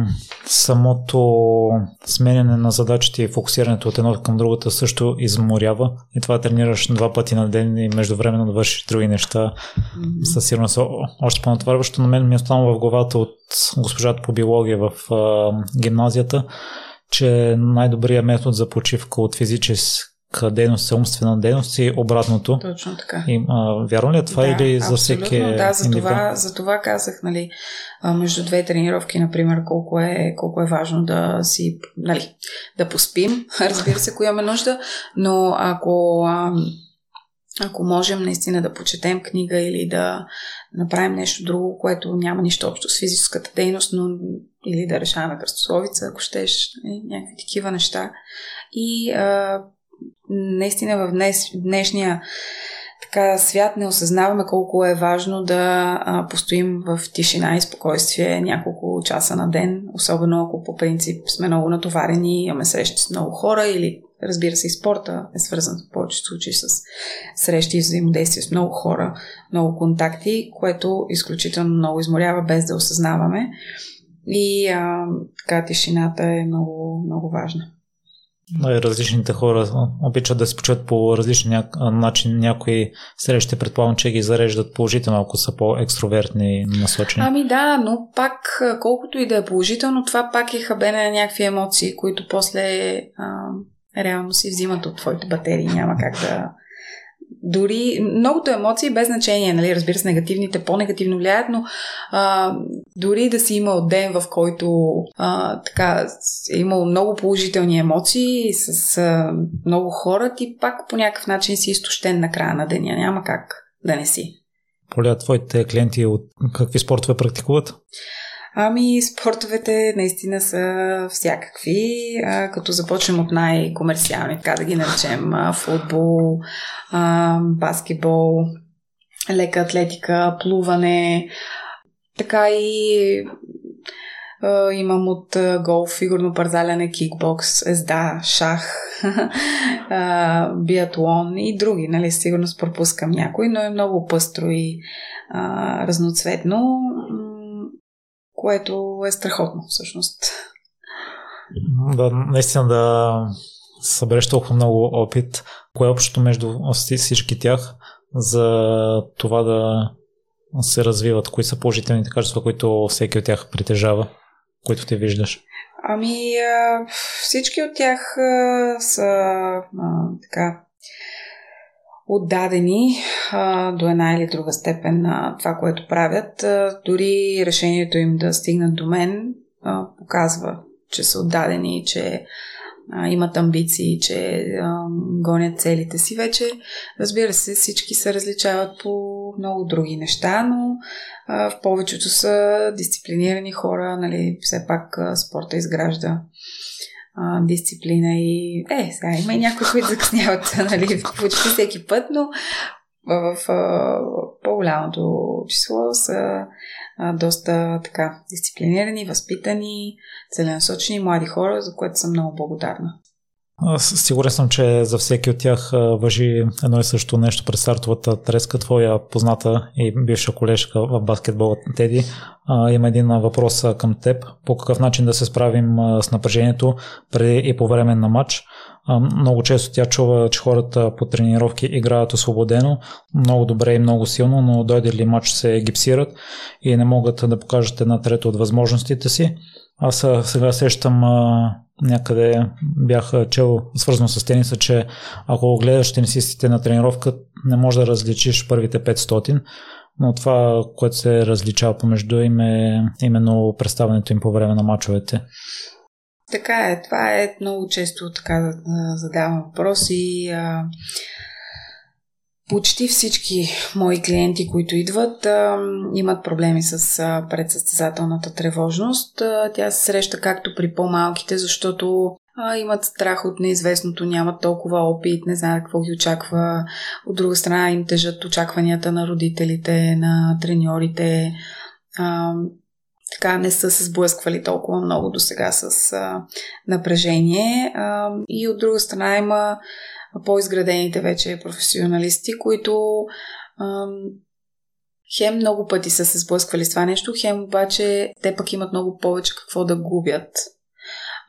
самото сменяне на задачите и фокусирането от едното към другата също изморява. И това тренираш два пъти на ден и междувременно вършиш други неща. Mm-hmm. Със сигурност е още по-натварващо. На мен ми е останало в главата от госпожата по биология в а, гимназията, че най-добрият метод за почивка от физически дейност умствена дейност и обратното. Точно така. И, а, вярно ли е това да, или за всеки Да, за това, за това казах, нали, между две тренировки, например, колко е, колко е важно да си, нали, да поспим, разбира се, ако имаме нужда, но ако ако можем наистина да почетем книга или да направим нещо друго, което няма нищо общо с физическата дейност, но или да решаваме кръстословица, ако щеш, нали, някакви такива неща. И а, наистина в днес, днешния така свят не осъзнаваме колко е важно да а, постоим в тишина и спокойствие няколко часа на ден, особено ако по принцип сме много натоварени, имаме срещи с много хора или разбира се и спорта е свързан в повечето случаи с срещи и взаимодействие с много хора, много контакти, което изключително много изморява без да осъзнаваме. И а, така тишината е много, много важна. Различните хора обичат да се почуват по различен ня... начин. Някои срещи предполагам, че ги зареждат положително, ако са по-екстровертни насочени. Ами да, но пак, колкото и да е положително, това пак е хабене на някакви емоции, които после а, реално си взимат от твоите батерии. Няма как да, дори многото емоции без значение, нали, разбира се, негативните по-негативно влияят, но а, дори да си имал ден, в който а, така, е имал много положителни емоции с а, много хора, ти пак по някакъв начин си изтощен на края на деня. Няма как да не си. Поля, твоите клиенти от какви спортове практикуват? Ами, спортовете наистина са всякакви, а, като започнем от най-комерциални, така да ги наречем, футбол, а, баскетбол, лека атлетика, плуване, така и а, имам от а, голф, фигурно парзаляне, кикбокс, езда, шах, а, биатлон и други, нали, сигурно пропускам някой, но е много пъстро и а, разноцветно което е страхотно всъщност. Да, наистина да събереш толкова много опит. Кое е общото между всички тях за това да се развиват? Кои са положителните качества, които всеки от тях притежава, които ти виждаш? Ами, всички от тях са така отдадени а, до една или друга степен на това, което правят. А, дори решението им да стигнат до мен а, показва, че са отдадени, че а, имат амбиции, че а, гонят целите си вече. Разбира се, всички се различават по много други неща, но а, в повечето са дисциплинирани хора, нали, все пак а, спорта изгражда а, дисциплина и... Е, сега има и някои, които закъсняват нали, почти всеки път, но в, в по-голямото число са а, доста така дисциплинирани, възпитани, целенасочени млади хора, за което съм много благодарна. Сигурен съм, че за всеки от тях въжи едно и също нещо през стартовата треска. Твоя позната и бивша колежка в баскетбола Теди има един въпрос към теб. По какъв начин да се справим с напрежението преди и по време на матч? Много често тя чува, че хората по тренировки играят освободено, много добре и много силно, но дойде ли матч се гипсират и не могат да покажат една трета от възможностите си. Аз сега сещам а, някъде бях чел свързано с тениса, че ако гледаш тенисистите на тренировка, не можеш да различиш първите 500, но това, което се различава помежду им е именно представянето им по време на мачовете. Така е, това е много често така да задавам въпроси. А, почти всички мои клиенти, които идват, имат проблеми с предсъстезателната тревожност. Тя се среща както при по-малките, защото имат страх от неизвестното, нямат толкова опит, не знаят какво ги очаква. От друга страна им тежат очакванията на родителите, на треньорите. Така не са се сблъсквали толкова много до сега с а, напрежение. А, и от друга страна има по-изградените вече професионалисти, които ам, хем много пъти са се сблъсквали с това нещо, хем обаче те пък имат много повече какво да губят.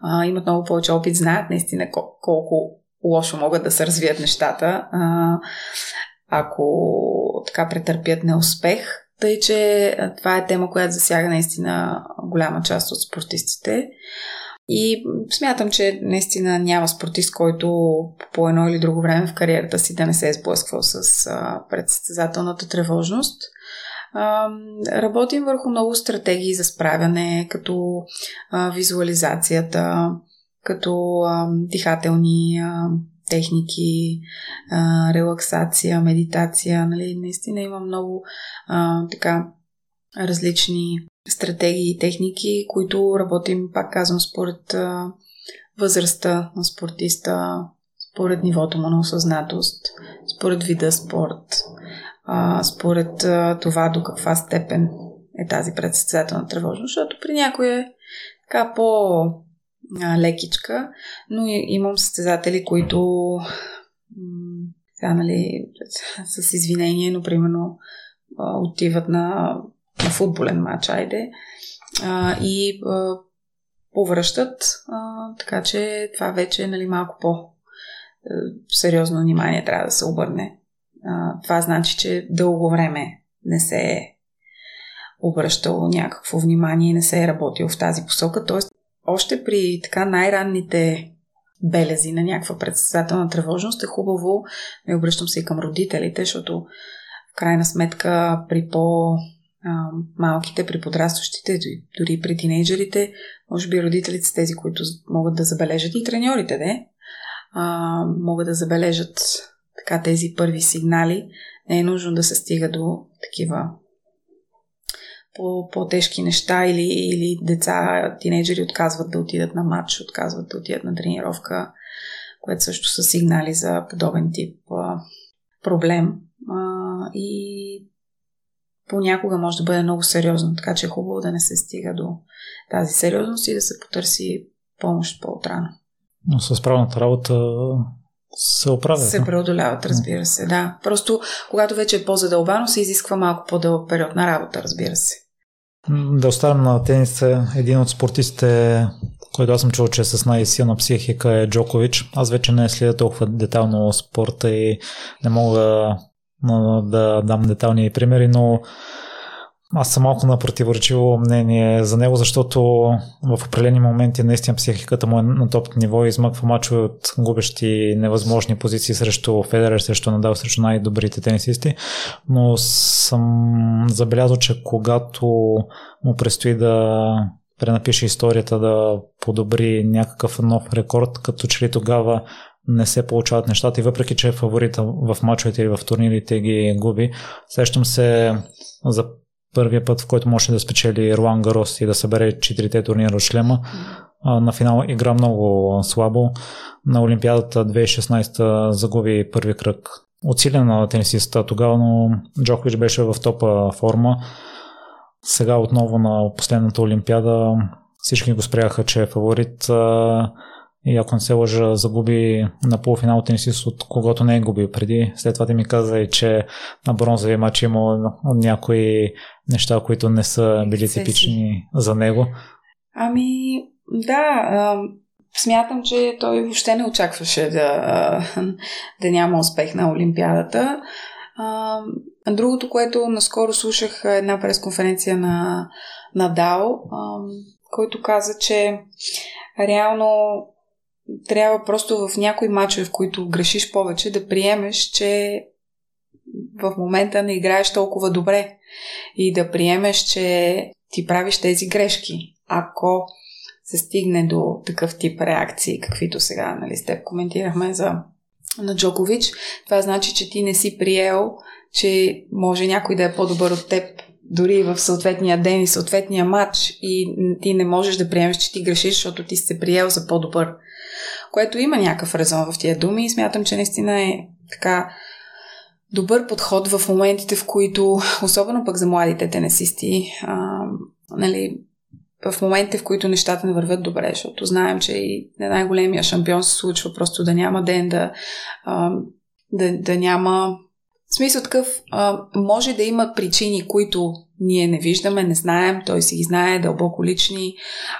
А, имат много повече опит, знаят наистина кол- колко лошо могат да се развият нещата, а, ако така претърпят неуспех. Тъй, че това е тема, която засяга наистина голяма част от спортистите. И смятам, че наистина няма спортист, който по едно или друго време в кариерата си да не се е сблъсквал с предсъстезателната тревожност. Работим върху много стратегии за справяне, като визуализацията, като дихателни техники, релаксация, медитация. Нали? Наистина има много така различни стратегии и техники, които работим, пак казвам, според а, възрастта на спортиста, според нивото му на осъзнатост, според вида спорт, според това до каква степен е тази предсъстезателна тревожност, защото при някой е така по лекичка, но имам състезатели, които сега, нали, с извинение, но примерно отиват на футболен матч, айде. А, и а, повръщат, а, така че това вече е нали, малко по-сериозно е, внимание трябва да се обърне. А, това значи, че дълго време не се е обръщало някакво внимание и не се е работил в тази посока. Тоест, още при така най-ранните белези на някаква председателна тревожност е хубаво, не обръщам се и към родителите, защото в крайна сметка при по малките, при подрастващите, дори при тинейджерите, може би родителите са тези, които могат да забележат и треньорите, де, а, могат да забележат така тези първи сигнали. Не е нужно да се стига до такива по, по-тежки неща или, или деца, тинейджери отказват да отидат на матч, отказват да отидат на тренировка, което също са сигнали за подобен тип а, проблем. А, и понякога може да бъде много сериозно, така че е хубаво да не се стига до тази сериозност и да се потърси помощ по-отрано. Но с правната работа се оправят. Се преодоляват, разбира се, да. Просто когато вече е по-задълбано, се изисква малко по-дълъг период на работа, разбира се. Да оставим на тениса. Един от спортистите, който аз съм чул, че е с най-силна психика е Джокович. Аз вече не следя толкова детално спорта и не мога да дам детални примери, но аз съм малко на противоречиво мнение за него, защото в определени моменти наистина психиката му е на топ ниво и измъква мачове от губещи невъзможни позиции срещу Федерер, срещу Надал, срещу най-добрите тенисисти. Но съм забелязал, че когато му предстои да пренапише историята, да подобри някакъв нов рекорд, като че ли тогава не се получават нещата и въпреки, че е фаворита в мачовете или в турнирите ги губи. Сещам се за първия път, в който може да спечели Руан Гарос и да събере четирите турнира от шлема. На финал игра много слабо. На Олимпиадата 2016 загуби първи кръг. Отсилен на тенисиста тогава, но Джокович беше в топа форма. Сега отново на последната Олимпиада всички го спряха, че е фаворит и ако не се лъжа, загуби на полуфинал тенисист от когото не е губил преди. След това ти ми каза и, че на бронзовия матч има някои неща, които не са били типични за него. Ами, да, смятам, че той въобще не очакваше да, да няма успех на Олимпиадата. Другото, което наскоро слушах една пресконференция на, на Дао, който каза, че реално трябва просто в някои мачове, в които грешиш повече, да приемеш, че в момента не играеш толкова добре и да приемеш, че ти правиш тези грешки. Ако се стигне до такъв тип реакции, каквито сега нали, с теб коментирахме за на Джокович, това значи, че ти не си приел, че може някой да е по-добър от теб дори в съответния ден и съответния матч и ти не можеш да приемеш, че ти грешиш, защото ти се приел за по-добър което има някакъв резон в тия думи и смятам, че наистина е така добър подход в моментите, в които, особено пък за младите тенесисти, а, нали, в моментите, в които нещата не вървят добре, защото знаем, че и на най-големия шампион се случва просто да няма ден, да, а, да, да няма. В смисъл такъв, а, може да има причини, които ние не виждаме, не знаем, той си ги знае, дълбоко лични,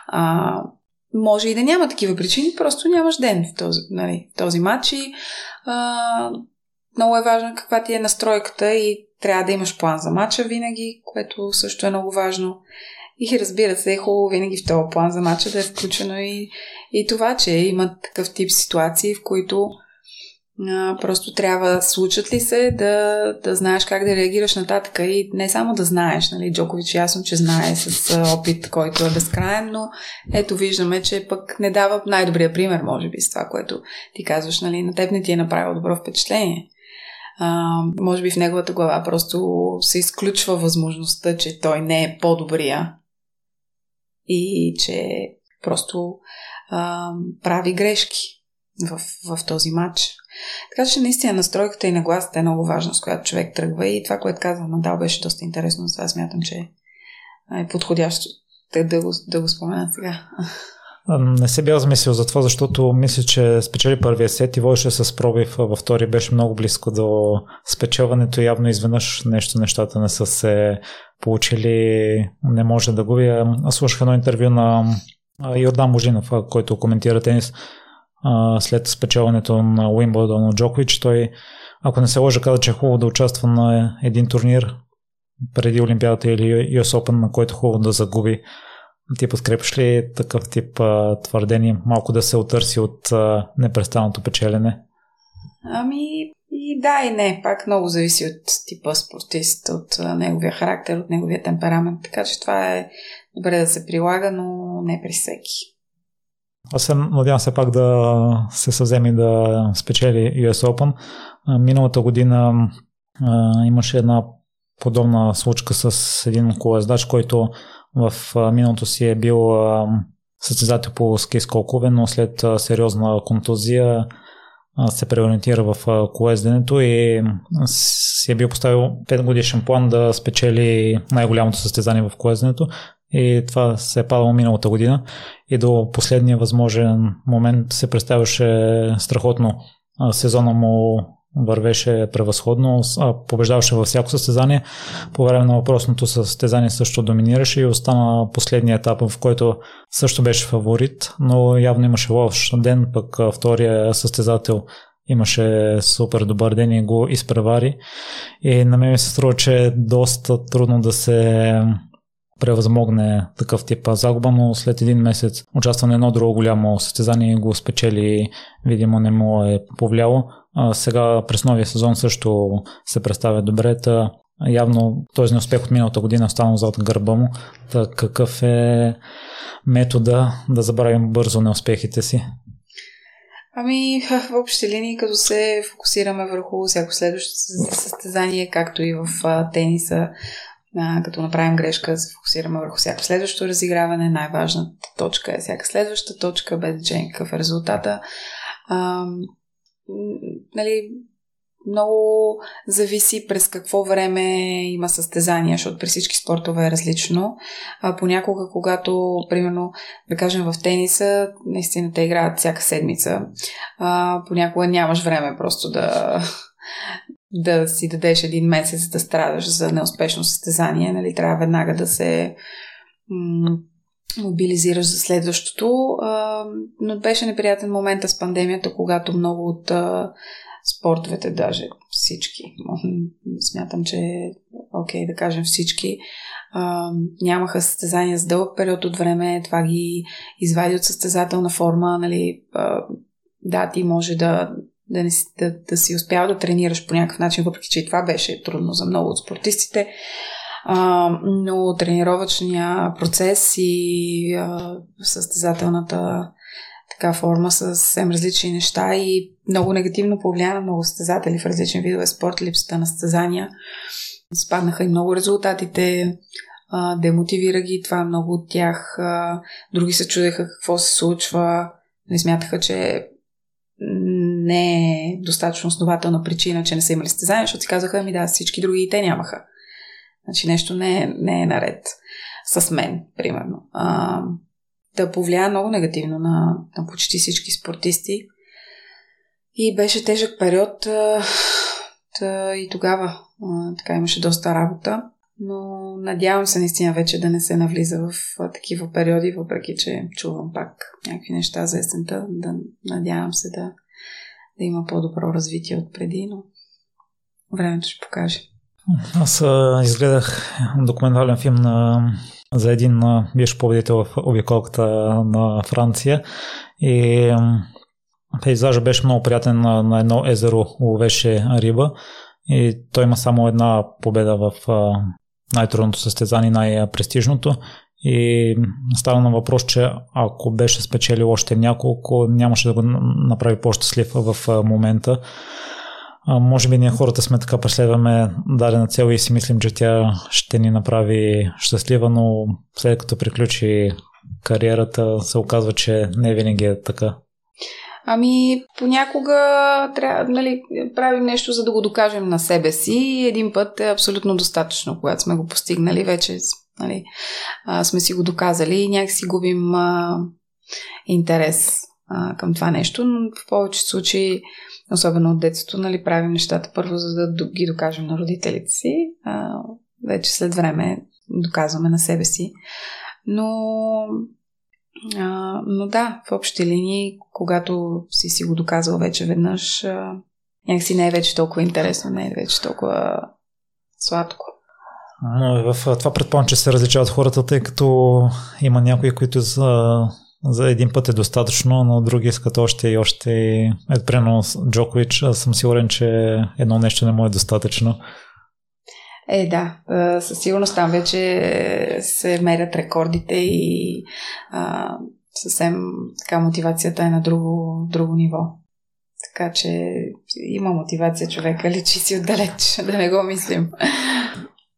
а, може и да няма такива причини, просто нямаш ден в този, нали, този матч и а, много е важно каква ти е настройката и трябва да имаш план за матча винаги, което също е много важно. И разбира се, е хубаво винаги в този план за матча да е включено и, и това, че има такъв тип ситуации, в които просто трябва, случат ли се, да, да знаеш как да реагираш нататък и не само да знаеш, нали, Джокович ясно, че знае с опит, който е безкрайен, но ето виждаме, че пък не дава най-добрия пример, може би, с това, което ти казваш, нали, на теб не ти е направило добро впечатление. А, може би в неговата глава просто се изключва възможността, че той не е по-добрия и че просто а, прави грешки в, в този матч. Така че наистина настройката и нагласата е много важна, с която човек тръгва и това, което каза Надал, беше доста интересно. Сега смятам, че е подходящо да го, да го спомена сега. Не се бях замислил за това, защото мисля, че спечели първия сет и водеше с пробив във втори беше много близко до спечелването. Явно изведнъж нещо, нещата не са се получили, не може да губи. Слушах едно интервю на Йордан Божинов, който коментира тенис след спечелването на Уимбълдон от Джокович, той, ако не се лъжа, каза, че е хубаво да участва на един турнир преди Олимпиадата или US Open, на който е хубаво да загуби. Ти подкрепиш ли такъв тип твърдение, малко да се отърси от а, непрестанното печелене? Ами, и да и не. Пак много зависи от типа спортист, от неговия характер, от неговия темперамент. Така че това е добре да се прилага, но не при всеки. Аз се надявам се пак да се съвземи да спечели US Open. Миналата година имаше една подобна случка с един колездач, който в миналото си е бил състезател по ски скокове, но след сериозна контузия се преориентира в колезденето и си е бил поставил 5 годишен план да спечели най-голямото състезание в колезденето и това се е падало миналата година и до последния възможен момент се представяше страхотно сезона му вървеше превъзходно, побеждаваше във всяко състезание. По време на въпросното състезание също доминираше и остана последния етап, в който също беше фаворит, но явно имаше лош ден, пък втория състезател имаше супер добър ден и го изпревари. И на мен ми се струва, че е доста трудно да се превъзмогне такъв тип загуба, но след един месец участва на едно друго голямо състезание го спечели, видимо не му е повлияло. А сега през новия сезон също се представя добре. Та явно този неуспех от миналата година останал зад гърба му. Та какъв е метода да забравим бързо неуспехите си? Ами, в общи линии, като се фокусираме върху всяко следващо състезание, както и в тениса, а, като направим грешка, се фокусираме върху всяко следващо разиграване. Най-важната точка е всяка следваща точка, без значение какъв е резултата. А, нали, много зависи през какво време има състезания, защото при всички спортове е различно. А, понякога, когато, примерно, да кажем в тениса, наистина те играят всяка седмица, а, понякога нямаш време просто да, да си дадеш един месец да страдаш за неуспешно състезание. Нали, трябва веднага да се мобилизираш за следващото. Но беше неприятен момента с пандемията, когато много от спортовете, даже всички, смятам, че е окей да кажем всички, нямаха състезания с дълъг период от време, това ги извади от състезателна форма, нали, да, ти може да, да, не, да, да си успял да тренираш по някакъв начин, въпреки че и това беше трудно за много от спортистите. А, но тренировъчния процес и а, състезателната така форма са съвсем различни неща и много негативно повлия на много състезатели в различни видове спорт, липсата на състезания. Спаднаха и много резултатите, а, демотивира ги това много от тях. А, други се чудеха какво се случва, не смятаха, че не е достатъчно основателна причина, че не са имали състезания, защото си казаха, ами да, всички други и те нямаха. Значи нещо не е, не е наред с мен, примерно. А, да повлия много негативно на, на почти всички спортисти. И беше тежък период. А, та, и тогава а, така имаше доста работа. Но надявам се наистина вече да не се навлиза в такива периоди, въпреки че чувам пак някакви неща за есента. Да, надявам се да, да има по-добро развитие от преди, но времето ще покаже. Аз а, изгледах документален филм на, за един бивш победител в обиколката на Франция и пейзажа беше много приятен на, на едно езеро, ловеше риба и той има само една победа в а, най-трудното състезание, най-престижното и става на въпрос, че ако беше спечелил още няколко, нямаше да го направи по-щастлив в момента. А, може би ние хората сме така, преследваме дадена цел и си мислим, че тя ще ни направи щастлива, но след като приключи кариерата, се оказва, че не винаги е така. Ами, понякога трябва, нали, правим нещо, за да го докажем на себе си. Един път е абсолютно достатъчно, когато сме го постигнали, вече нали, а, сме си го доказали и някакси губим а, интерес а, към това нещо. Но в повече случаи особено от детството, нали, правим нещата първо, за да ги докажем на родителите си. А, вече след време доказваме на себе си. Но А, но да, в общи линии, когато си си го доказал вече веднъж, а, някакси не е вече толкова интересно, не е вече толкова сладко. Но в това предполагам, че се различават хората, тъй като има някои, които за, за един път е достатъчно, но други искат още и още. Ето, примерно Джокович, аз съм сигурен, че едно нещо не му е достатъчно. Е, да, със сигурност там вече се мерят рекордите и а, съвсем така мотивацията е на друго, друго ниво. Така че има мотивация човека, личи си отдалеч, да не го мислим.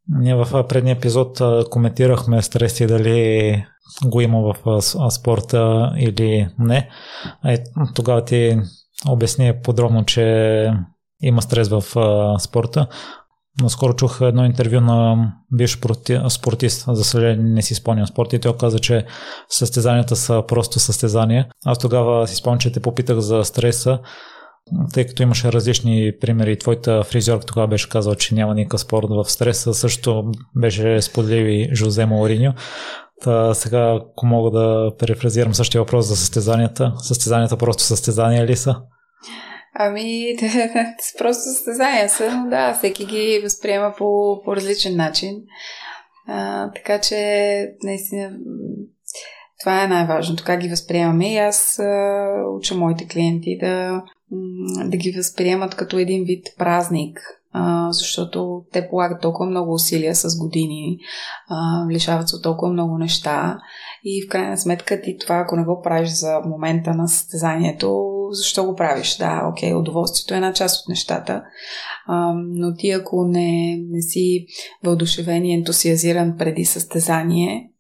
Ние в предния епизод коментирахме стреси дали го има в спорта или не. Е, тогава ти обясни подробно, че има стрес в спорта. Наскоро чух едно интервю на бивш спортист, за съжаление не си спомням спорта и той каза, че състезанията са просто състезания. Аз тогава си спомням, че те попитах за стреса, тъй като имаше различни примери. Твоята фризьорка тогава беше казал, че няма никакъв спорт в стреса. Също беше споделил и Жозе Мауриньо. Та сега, ако мога да перефразирам същия въпрос за състезанията, състезанията просто състезания ли са? Ами, просто състезания са, но да, всеки ги възприема по, по различен начин. А, така че, наистина, това е най-важното, как ги възприемаме и аз а, уча моите клиенти да, да ги възприемат като един вид празник, а, защото те полагат толкова много усилия с години, а, лишават се от толкова много неща и в крайна сметка ти това, ако не го правиш за момента на състезанието, защо го правиш? Да, окей, удоволствието е една част от нещата, а, но ти ако не, не си въодушевен и ентусиазиран преди състезание,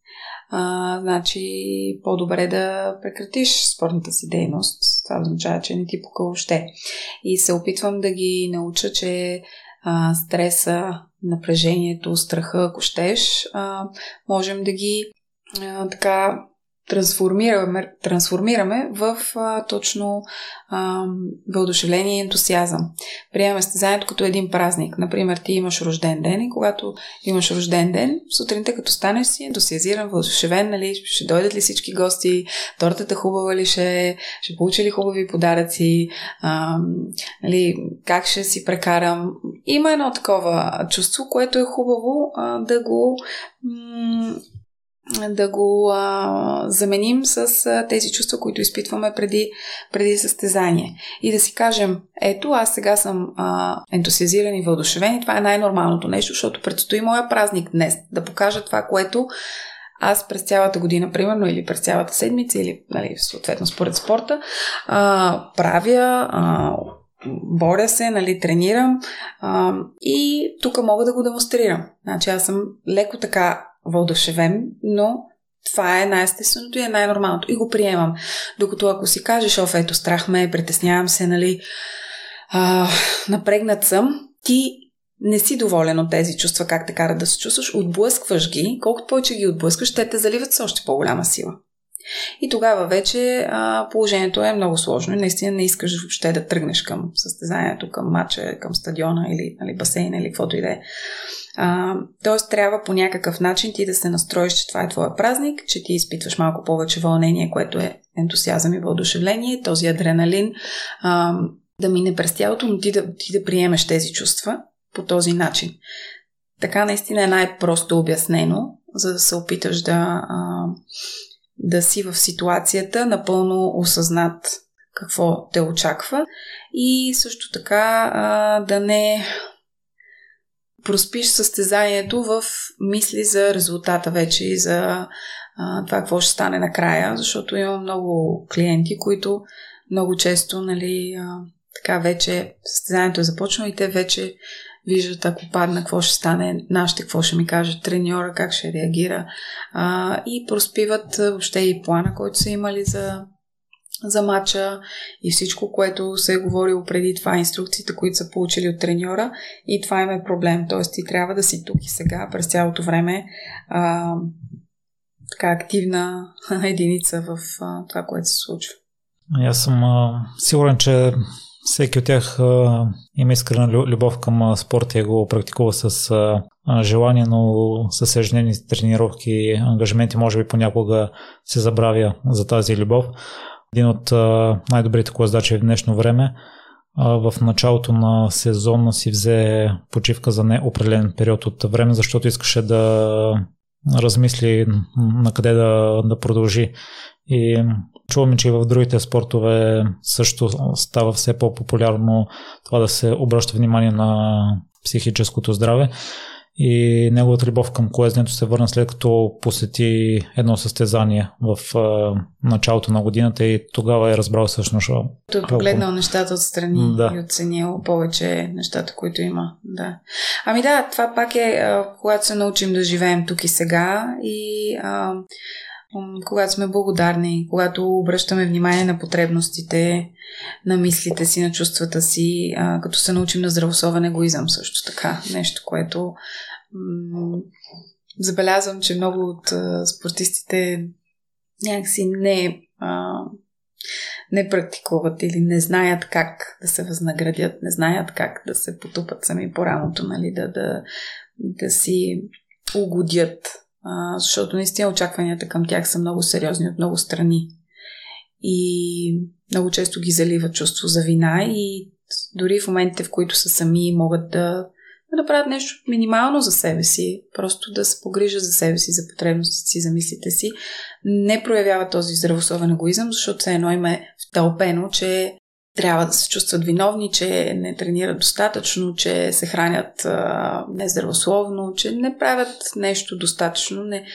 а, значи по-добре да прекратиш спортната си дейност. Това означава, че не ти пука въобще. И се опитвам да ги науча, че а, стреса, напрежението, страха, ако щеш, а, можем да ги а, така трансформираме, трансформираме в а, точно а, въодушевление и ентусиазъм. Приемаме стезанието като един празник. Например, ти имаш рожден ден и когато имаш рожден ден, сутринта като станеш си ентусиазиран, въодушевен, нали, ще дойдат ли всички гости, тортата хубава ли ще е, ще получи ли хубави подаръци, а, нали, как ще си прекарам. Има едно такова чувство, което е хубаво а, да го м- да го а, заменим с а, тези чувства, които изпитваме преди, преди състезание. И да си кажем, ето, аз сега съм а, ентусиазиран и въодушевен и това е най-нормалното нещо, защото предстои моя празник днес. Да покажа това, което аз през цялата година, примерно, или през цялата седмица, или нали, съответно според спорта, а, правя, а, боря се, нали, тренирам а, и тук мога да го демонстрирам. Значи аз съм леко така въодушевен, но това е най-естественото и е най-нормалното. И го приемам. Докато ако си кажеш, оф, ето, страх ме, притеснявам се, нали, а, напрегнат съм, ти не си доволен от тези чувства, как те карат да се чувстваш, отблъскваш ги, колкото повече ги отблъскваш, те те заливат с още по-голяма сила. И тогава вече а, положението е много сложно и наистина не искаш въобще да тръгнеш към състезанието, към матча, към стадиона или нали, басейна или каквото и да е. Тоест трябва по някакъв начин ти да се настроиш, че това е твоя празник, че ти изпитваш малко повече вълнение, което е ентусиазъм и въодушевление, този адреналин а, да мине през тялото, но ти да, ти да приемеш тези чувства по този начин. Така наистина е най-просто обяснено, за да се опиташ да, а, да си в ситуацията напълно осъзнат какво те очаква и също така а, да не проспиш състезанието в мисли за резултата вече и за а, това какво ще стане накрая, защото имам много клиенти, които много често, нали, а, така вече състезанието е започнало и те вече виждат ако падна какво ще стане, нашите какво ще ми каже треньора, как ще реагира а, и проспиват въобще и плана, който са имали за, за матча и всичко, което се е говорило преди това, инструкциите, които са получили от треньора и това им е проблем. Тоест ти трябва да си тук и сега през цялото време а, така активна единица в а, това, което се случва. Аз съм а, сигурен, че всеки от тях а, има искрена любов към спорта и го практикува с а, желание, но с ежедневни тренировки ангажименти може би понякога се забравя за тази любов. Един от най-добрите коздачи в днешно време в началото на сезона си взе почивка за неопределен период от време, защото искаше да размисли на къде да, да продължи. И чуваме, че и в другите спортове също става все по-популярно това да се обръща внимание на психическото здраве. И неговата любов към колезнето се върна след като посети едно състезание в а, началото на годината и тогава е разбрал всъщност. Той е погледнал нещата отстрани да. и оценил повече нещата, които има. Да. Ами да, това пак е когато се научим да живеем тук и сега и а, когато сме благодарни, когато обръщаме внимание на потребностите, на мислите си, на чувствата си, а, като се научим на здравословен егоизъм също така. Нещо, което м- забелязвам, че много от а, спортистите някакси не, а, не практикуват или не знаят как да се възнаградят, не знаят как да се потупат сами по рамото, нали, да, да, да си угодят а, защото наистина очакванията към тях са много сериозни от много страни. И много често ги залива чувство за вина и дори в моментите, в които са сами, могат да, направят нещо минимално за себе си, просто да се погрижат за себе си, за потребностите си, за мислите си, не проявява този здравословен егоизъм, защото все едно им е втълпено, че трябва да се чувстват виновни, че не тренират достатъчно, че се хранят а, нездравословно, че не правят нещо достатъчно. Не,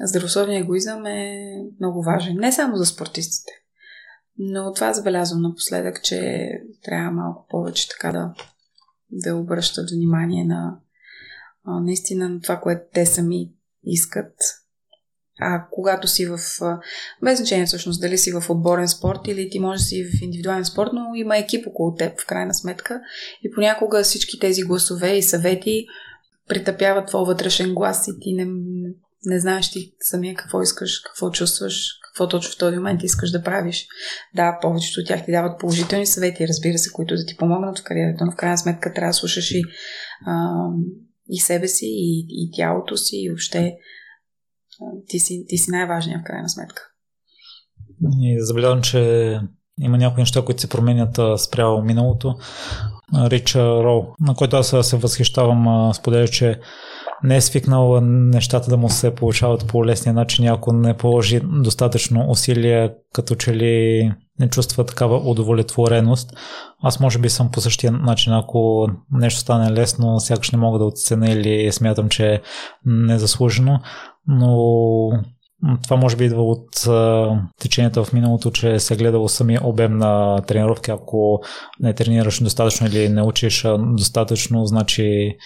здравословният егоизъм е много важен. Не само за спортистите. Но това забелязвам напоследък, че трябва малко повече така да, да обръщат внимание на а, наистина на това, което те сами искат а когато си в... Без значение всъщност дали си в отборен спорт или ти можеш да си в индивидуален спорт, но има екип около теб в крайна сметка. И понякога всички тези гласове и съвети притъпяват твой вътрешен глас и ти не, не знаеш ти самия какво искаш, какво чувстваш, какво точно в този момент искаш да правиш. Да, повечето от тях ти дават положителни съвети, разбира се, които да ти помогнат в кариерата, но в крайна сметка трябва да слушаш и, а, и себе си, и, и тялото си, и въобще ти си, ти си най-важният в крайна сметка. И забелязвам, че има някои неща, които се променят спрямо миналото. Рича Роу, на който аз се възхищавам, споделя, че не е свикнал нещата да му се получават по лесния начин, ако не положи достатъчно усилия, като че ли не чувства такава удовлетвореност. Аз може би съм по същия начин, ако нещо стане лесно, сякаш не мога да оценя или смятам, че е незаслужено но това може би идва от течението в миналото, че се е гледало самия обем на тренировки. Ако не тренираш достатъчно или не учиш достатъчно, значи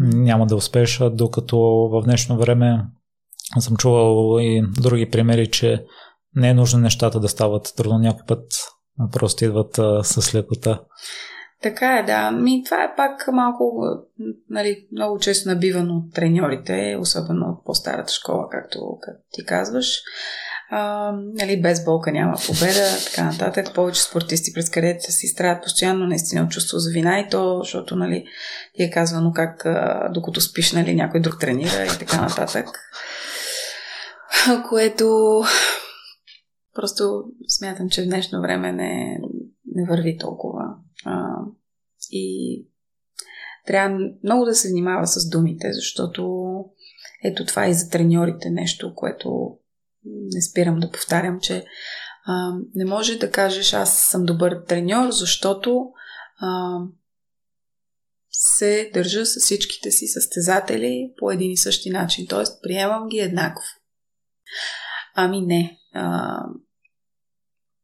няма да успееш, докато в днешно време съм чувал и други примери, че не е нужно нещата да стават трудно. Някой път просто идват а, с лекота. Така е, да. Ми, това е пак малко, нали, много често набивано от треньорите, особено от по-старата школа, както, както ти казваш. А, нали, без болка няма победа, така нататък. Повече спортисти през кариерата си страдат постоянно наистина от чувство за вина и то, защото нали, ти е казвано как докато спиш, нали, някой друг тренира и така нататък. Което просто смятам, че в днешно време не, не върви толкова. А, и трябва много да се внимава с думите, защото ето това и за треньорите нещо, което не спирам да повтарям, че а, не може да кажеш аз съм добър треньор, защото а, се държа с всичките си състезатели по един и същи начин. Тоест, приемам ги еднакво. Ами не. А,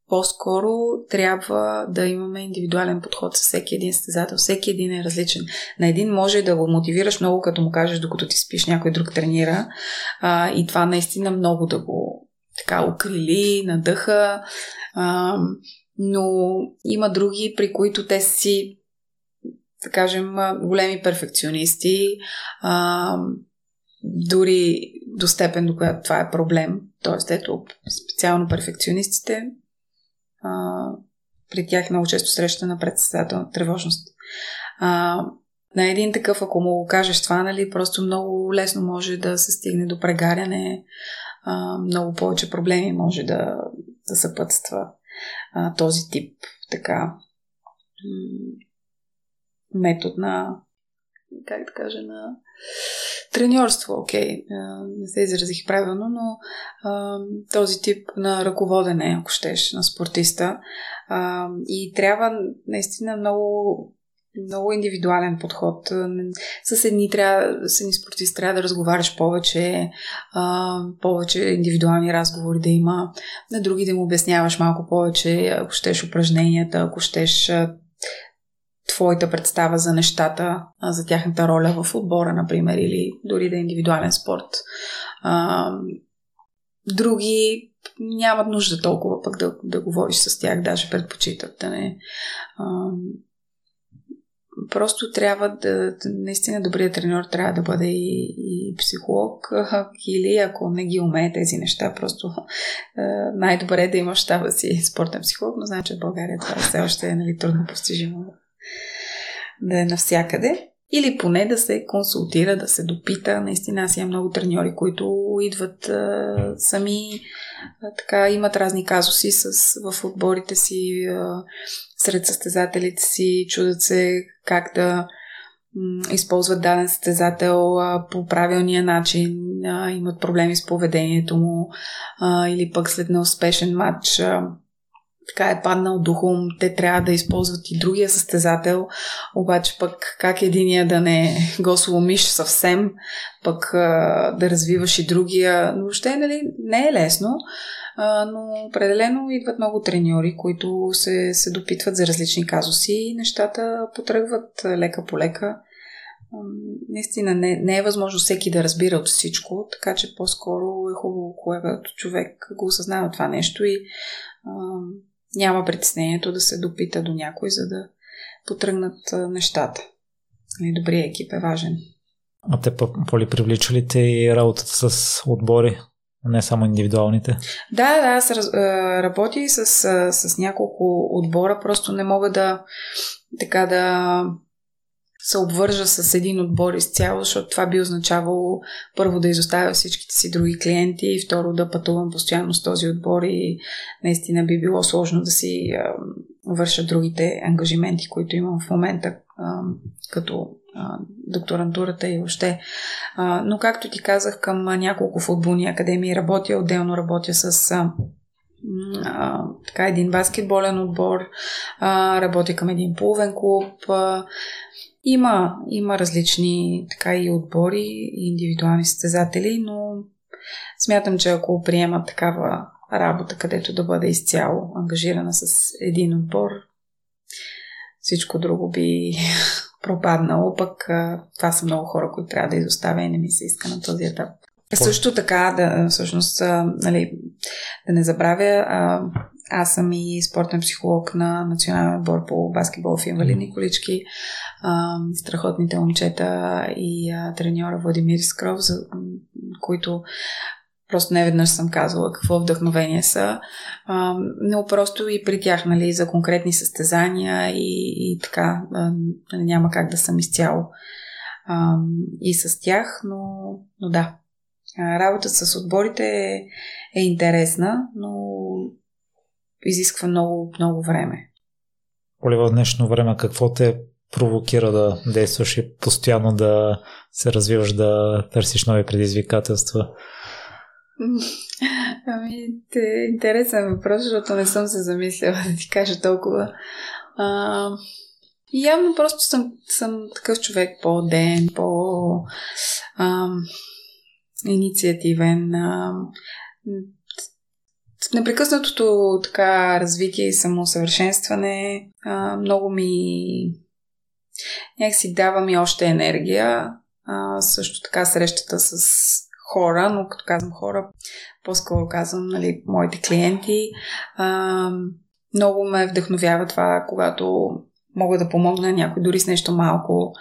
по-скоро трябва да имаме индивидуален подход с всеки един състезател. Всеки един е различен. На един може да го мотивираш много, като му кажеш, докато ти спиш, някой друг тренира. А, и това наистина много да го така укрили, надъха. А, но има други, при които те си, да кажем, големи перфекционисти. А, дори до степен, до която това е проблем. Тоест, ето, специално перфекционистите а, при тях много често среща на председател тревожност. А, на един такъв, ако му го кажеш това, нали, просто много лесно може да се стигне до прегаряне, а, много повече проблеми може да, да съпътства а, този тип така метод на как да кажа, на треньорство, окей, не се изразих правилно, но а, този тип на ръководене, ако щеш, на спортиста. А, и трябва наистина много много индивидуален подход. С едни, трябва, с едни спортисти трябва да разговаряш повече, а, повече индивидуални разговори да има, на други да му обясняваш малко повече, ако щеш упражненията, ако щеш твоята представа за нещата, за тяхната роля в отбора, например, или дори да е индивидуален спорт. Други нямат нужда толкова пък да, да говориш с тях, даже предпочитат да не. Просто трябва да, наистина добрият треньор трябва да бъде и, и психолог или ако не ги умее тези неща, просто най-добре е да имаш щаба си спортен психолог, но знам, че в България това все още е нали, трудно постижимо да е навсякъде. Или поне да се консултира, да се допита. Наистина аз имам много треньори, които идват а, сами, а, така имат разни казуси с, в отборите си, а, сред състезателите си, чудат се как да м, използват даден състезател а, по правилния начин, а, имат проблеми с поведението му а, или пък след неуспешен матч. А, така е паднал духом, те трябва да използват и другия състезател, обаче пък как единия да не го сломиш съвсем, пък да развиваш и другия, въобще нали, не е лесно, но определено идват много треньори, които се, се допитват за различни казуси и нещата потръгват лека по лека. Наистина не, не е възможно всеки да разбира от всичко, така че по-скоро е хубаво, когато човек го осъзнава това нещо и няма притеснението да се допита до някой, за да потръгнат нещата. И добрият екип е важен. А те по-ли привлича ли те и работата с отбори, не само индивидуалните? Да, да, аз работя и с, с няколко отбора, просто не мога да така да се обвържа с един отбор изцяло, защото това би означавало първо да изоставя всичките си други клиенти и второ да пътувам постоянно с този отбор и наистина би било сложно да си а, върша другите ангажименти, които имам в момента а, като а, докторантурата и още. Но както ти казах, към няколко футболни академии работя, отделно работя с а, а, така един баскетболен отбор, а, работя към един половен клуб, а, има, има различни така и отбори и индивидуални състезатели, но смятам, че ако приемат такава работа, където да бъде изцяло ангажирана с един отбор, всичко друго би пропаднало, пък това са много хора, които трябва да изоставя и не ми се иска на този етап. Също така, да, всъщност, нали, да не забравя, аз съм и спортен психолог на националния отбор по баскетбол в инвалидни колички. А, страхотните момчета и а, треньора Владимир Скров, за които просто не веднъж съм казвала какво вдъхновение са, а, но просто и при тях, нали, за конкретни състезания и, и така, а, няма как да съм изцяло а, и с тях, но, но да. Работата с отборите е, е интересна, но изисква много, много време. Оли, в днешно време какво те провокира да действаш и постоянно да се развиваш, да търсиш нови предизвикателства? Ами, те, интересен въпрос, защото не съм се замисляла да ти кажа толкова. А, явно просто съм, съм такъв човек по-ден, по а, инициативен. А, непрекъснатото така развитие и самоусъвършенстване а, много ми някакси дава ми още енергия. А, също така срещата с хора, но като казвам хора, по-скоро казвам нали, моите клиенти. А, много ме вдъхновява това, когато мога да помогна някой дори с нещо малко.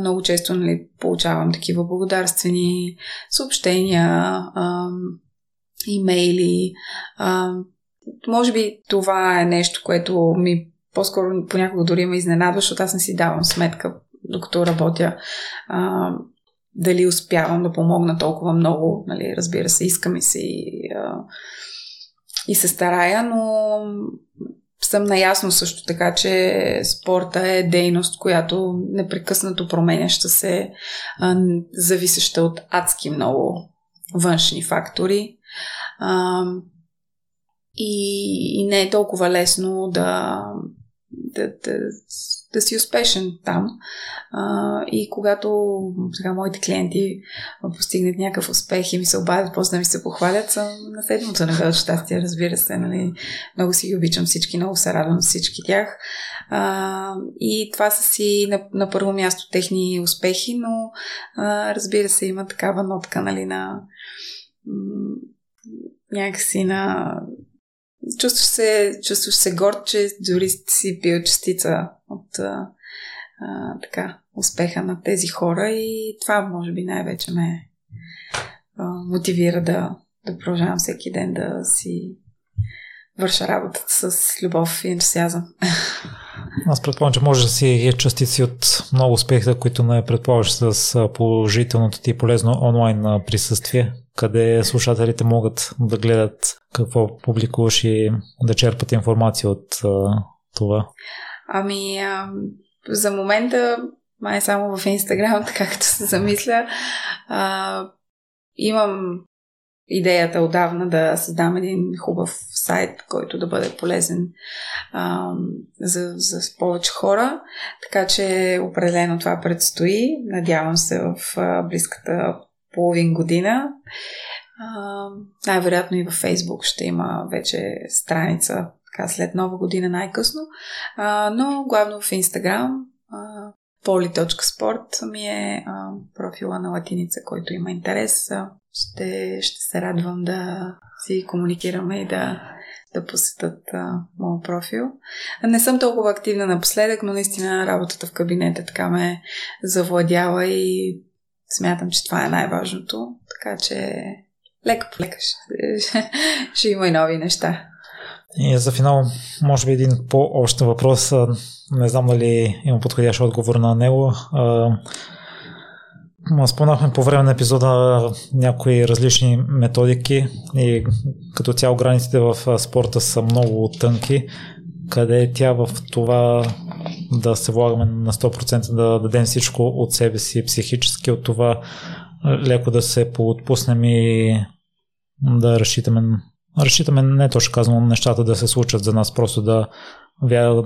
Много често нали, получавам такива благодарствени съобщения, имейли. Може би това е нещо, което ми по-скоро понякога дори ме изненадва, защото аз не си давам сметка, докато работя, а, дали успявам да помогна толкова много. Нали, разбира се, искаме се и, а, и се старая, но съм наясно също така, че спорта е дейност, която непрекъснато променяща се, зависеща от адски много външни фактори. И, и не е толкова лесно да, да, да, да си успешен там. А, и когато сега моите клиенти постигнат някакъв успех и ми се обадят, после да ми се похвалят, съм на седмото небе от щастие, разбира се. Нали? Много си ги обичам всички, много се радвам всички тях. А, и това са си на, на първо място техни успехи, но а, разбира се, има такава нотка нали, на някакси на чувстваш се, чувстваш се горд, че дори си бил частица от а, а, така, успеха на тези хора и това може би най-вече ме а, мотивира да, да продължавам всеки ден да си върша работата с любов и ентусиазъм. Аз предполагам, че може да си е частици от много успехите, които не предполагаш с положителното ти полезно онлайн присъствие, къде слушателите могат да гледат какво публикуваш и да черпат информация от а, това. Ами, а, за момента май само в Инстаграм, така като се замисля. А, имам идеята отдавна да създам един хубав сайт, който да бъде полезен а, за, за повече хора. Така че определено това предстои. Надявам се в а, близката половин година. Най-вероятно и във Фейсбук ще има вече страница така след нова година най-късно. А, но главно в Инстаграм poly.sport ми е а, профила на латиница, който има интерес. Ще, ще се радвам да си комуникираме и да, да посетат моят профил. Не съм толкова активна напоследък, но наистина работата в кабинета така ме завладява и смятам, че това е най-важното. Така че лека по лека ще, има и нови неща. И за финал, може би един по-общ въпрос. Не знам дали има подходящ отговор на него. Спомнахме по време на епизода някои различни методики и като цяло границите в спорта са много тънки. Къде е тя в това да се влагаме на 100%, да дадем всичко от себе си психически, от това леко да се поотпуснем и да разчитаме разчитаме не точно казано нещата да се случат за нас, просто да,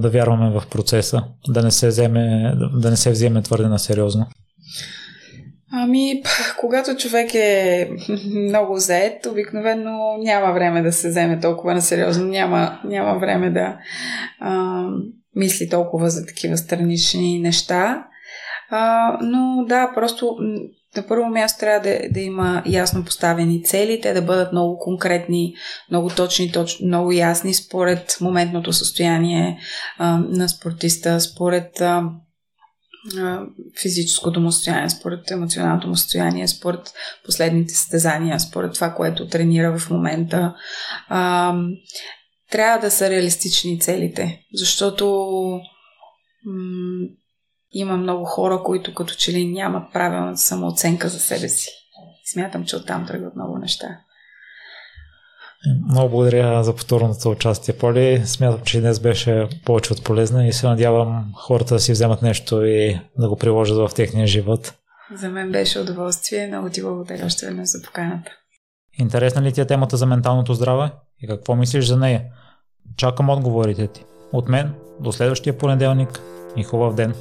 да вярваме в процеса, да не се вземе, да не се вземе твърде на сериозно. Ами, когато човек е много заед, обикновено няма време да се вземе толкова на сериозно, няма, няма време да а, мисли толкова за такива странични неща. А, но да, просто на първо място трябва да, да има ясно поставени цели, те да бъдат много конкретни, много точни, точ, много ясни според моментното състояние а, на спортиста, според а, а, физическото му състояние, според емоционалното му състояние, според последните състезания, според това, което тренира в момента. А, трябва да са реалистични целите, защото м- има много хора, които като че ли нямат правилната самооценка за себе си. Смятам, че оттам тръгват много неща. Много благодаря за повторното участие, Поли. Смятам, че днес беше повече от полезна и се надявам хората да си вземат нещо и да го приложат в техния живот. За мен беше удоволствие. Много ти благодаря още веднъж за поканата. Интересна ли ти е темата за менталното здраве и какво мислиш за нея? Чакам отговорите ти. От мен до следващия понеделник и хубав ден!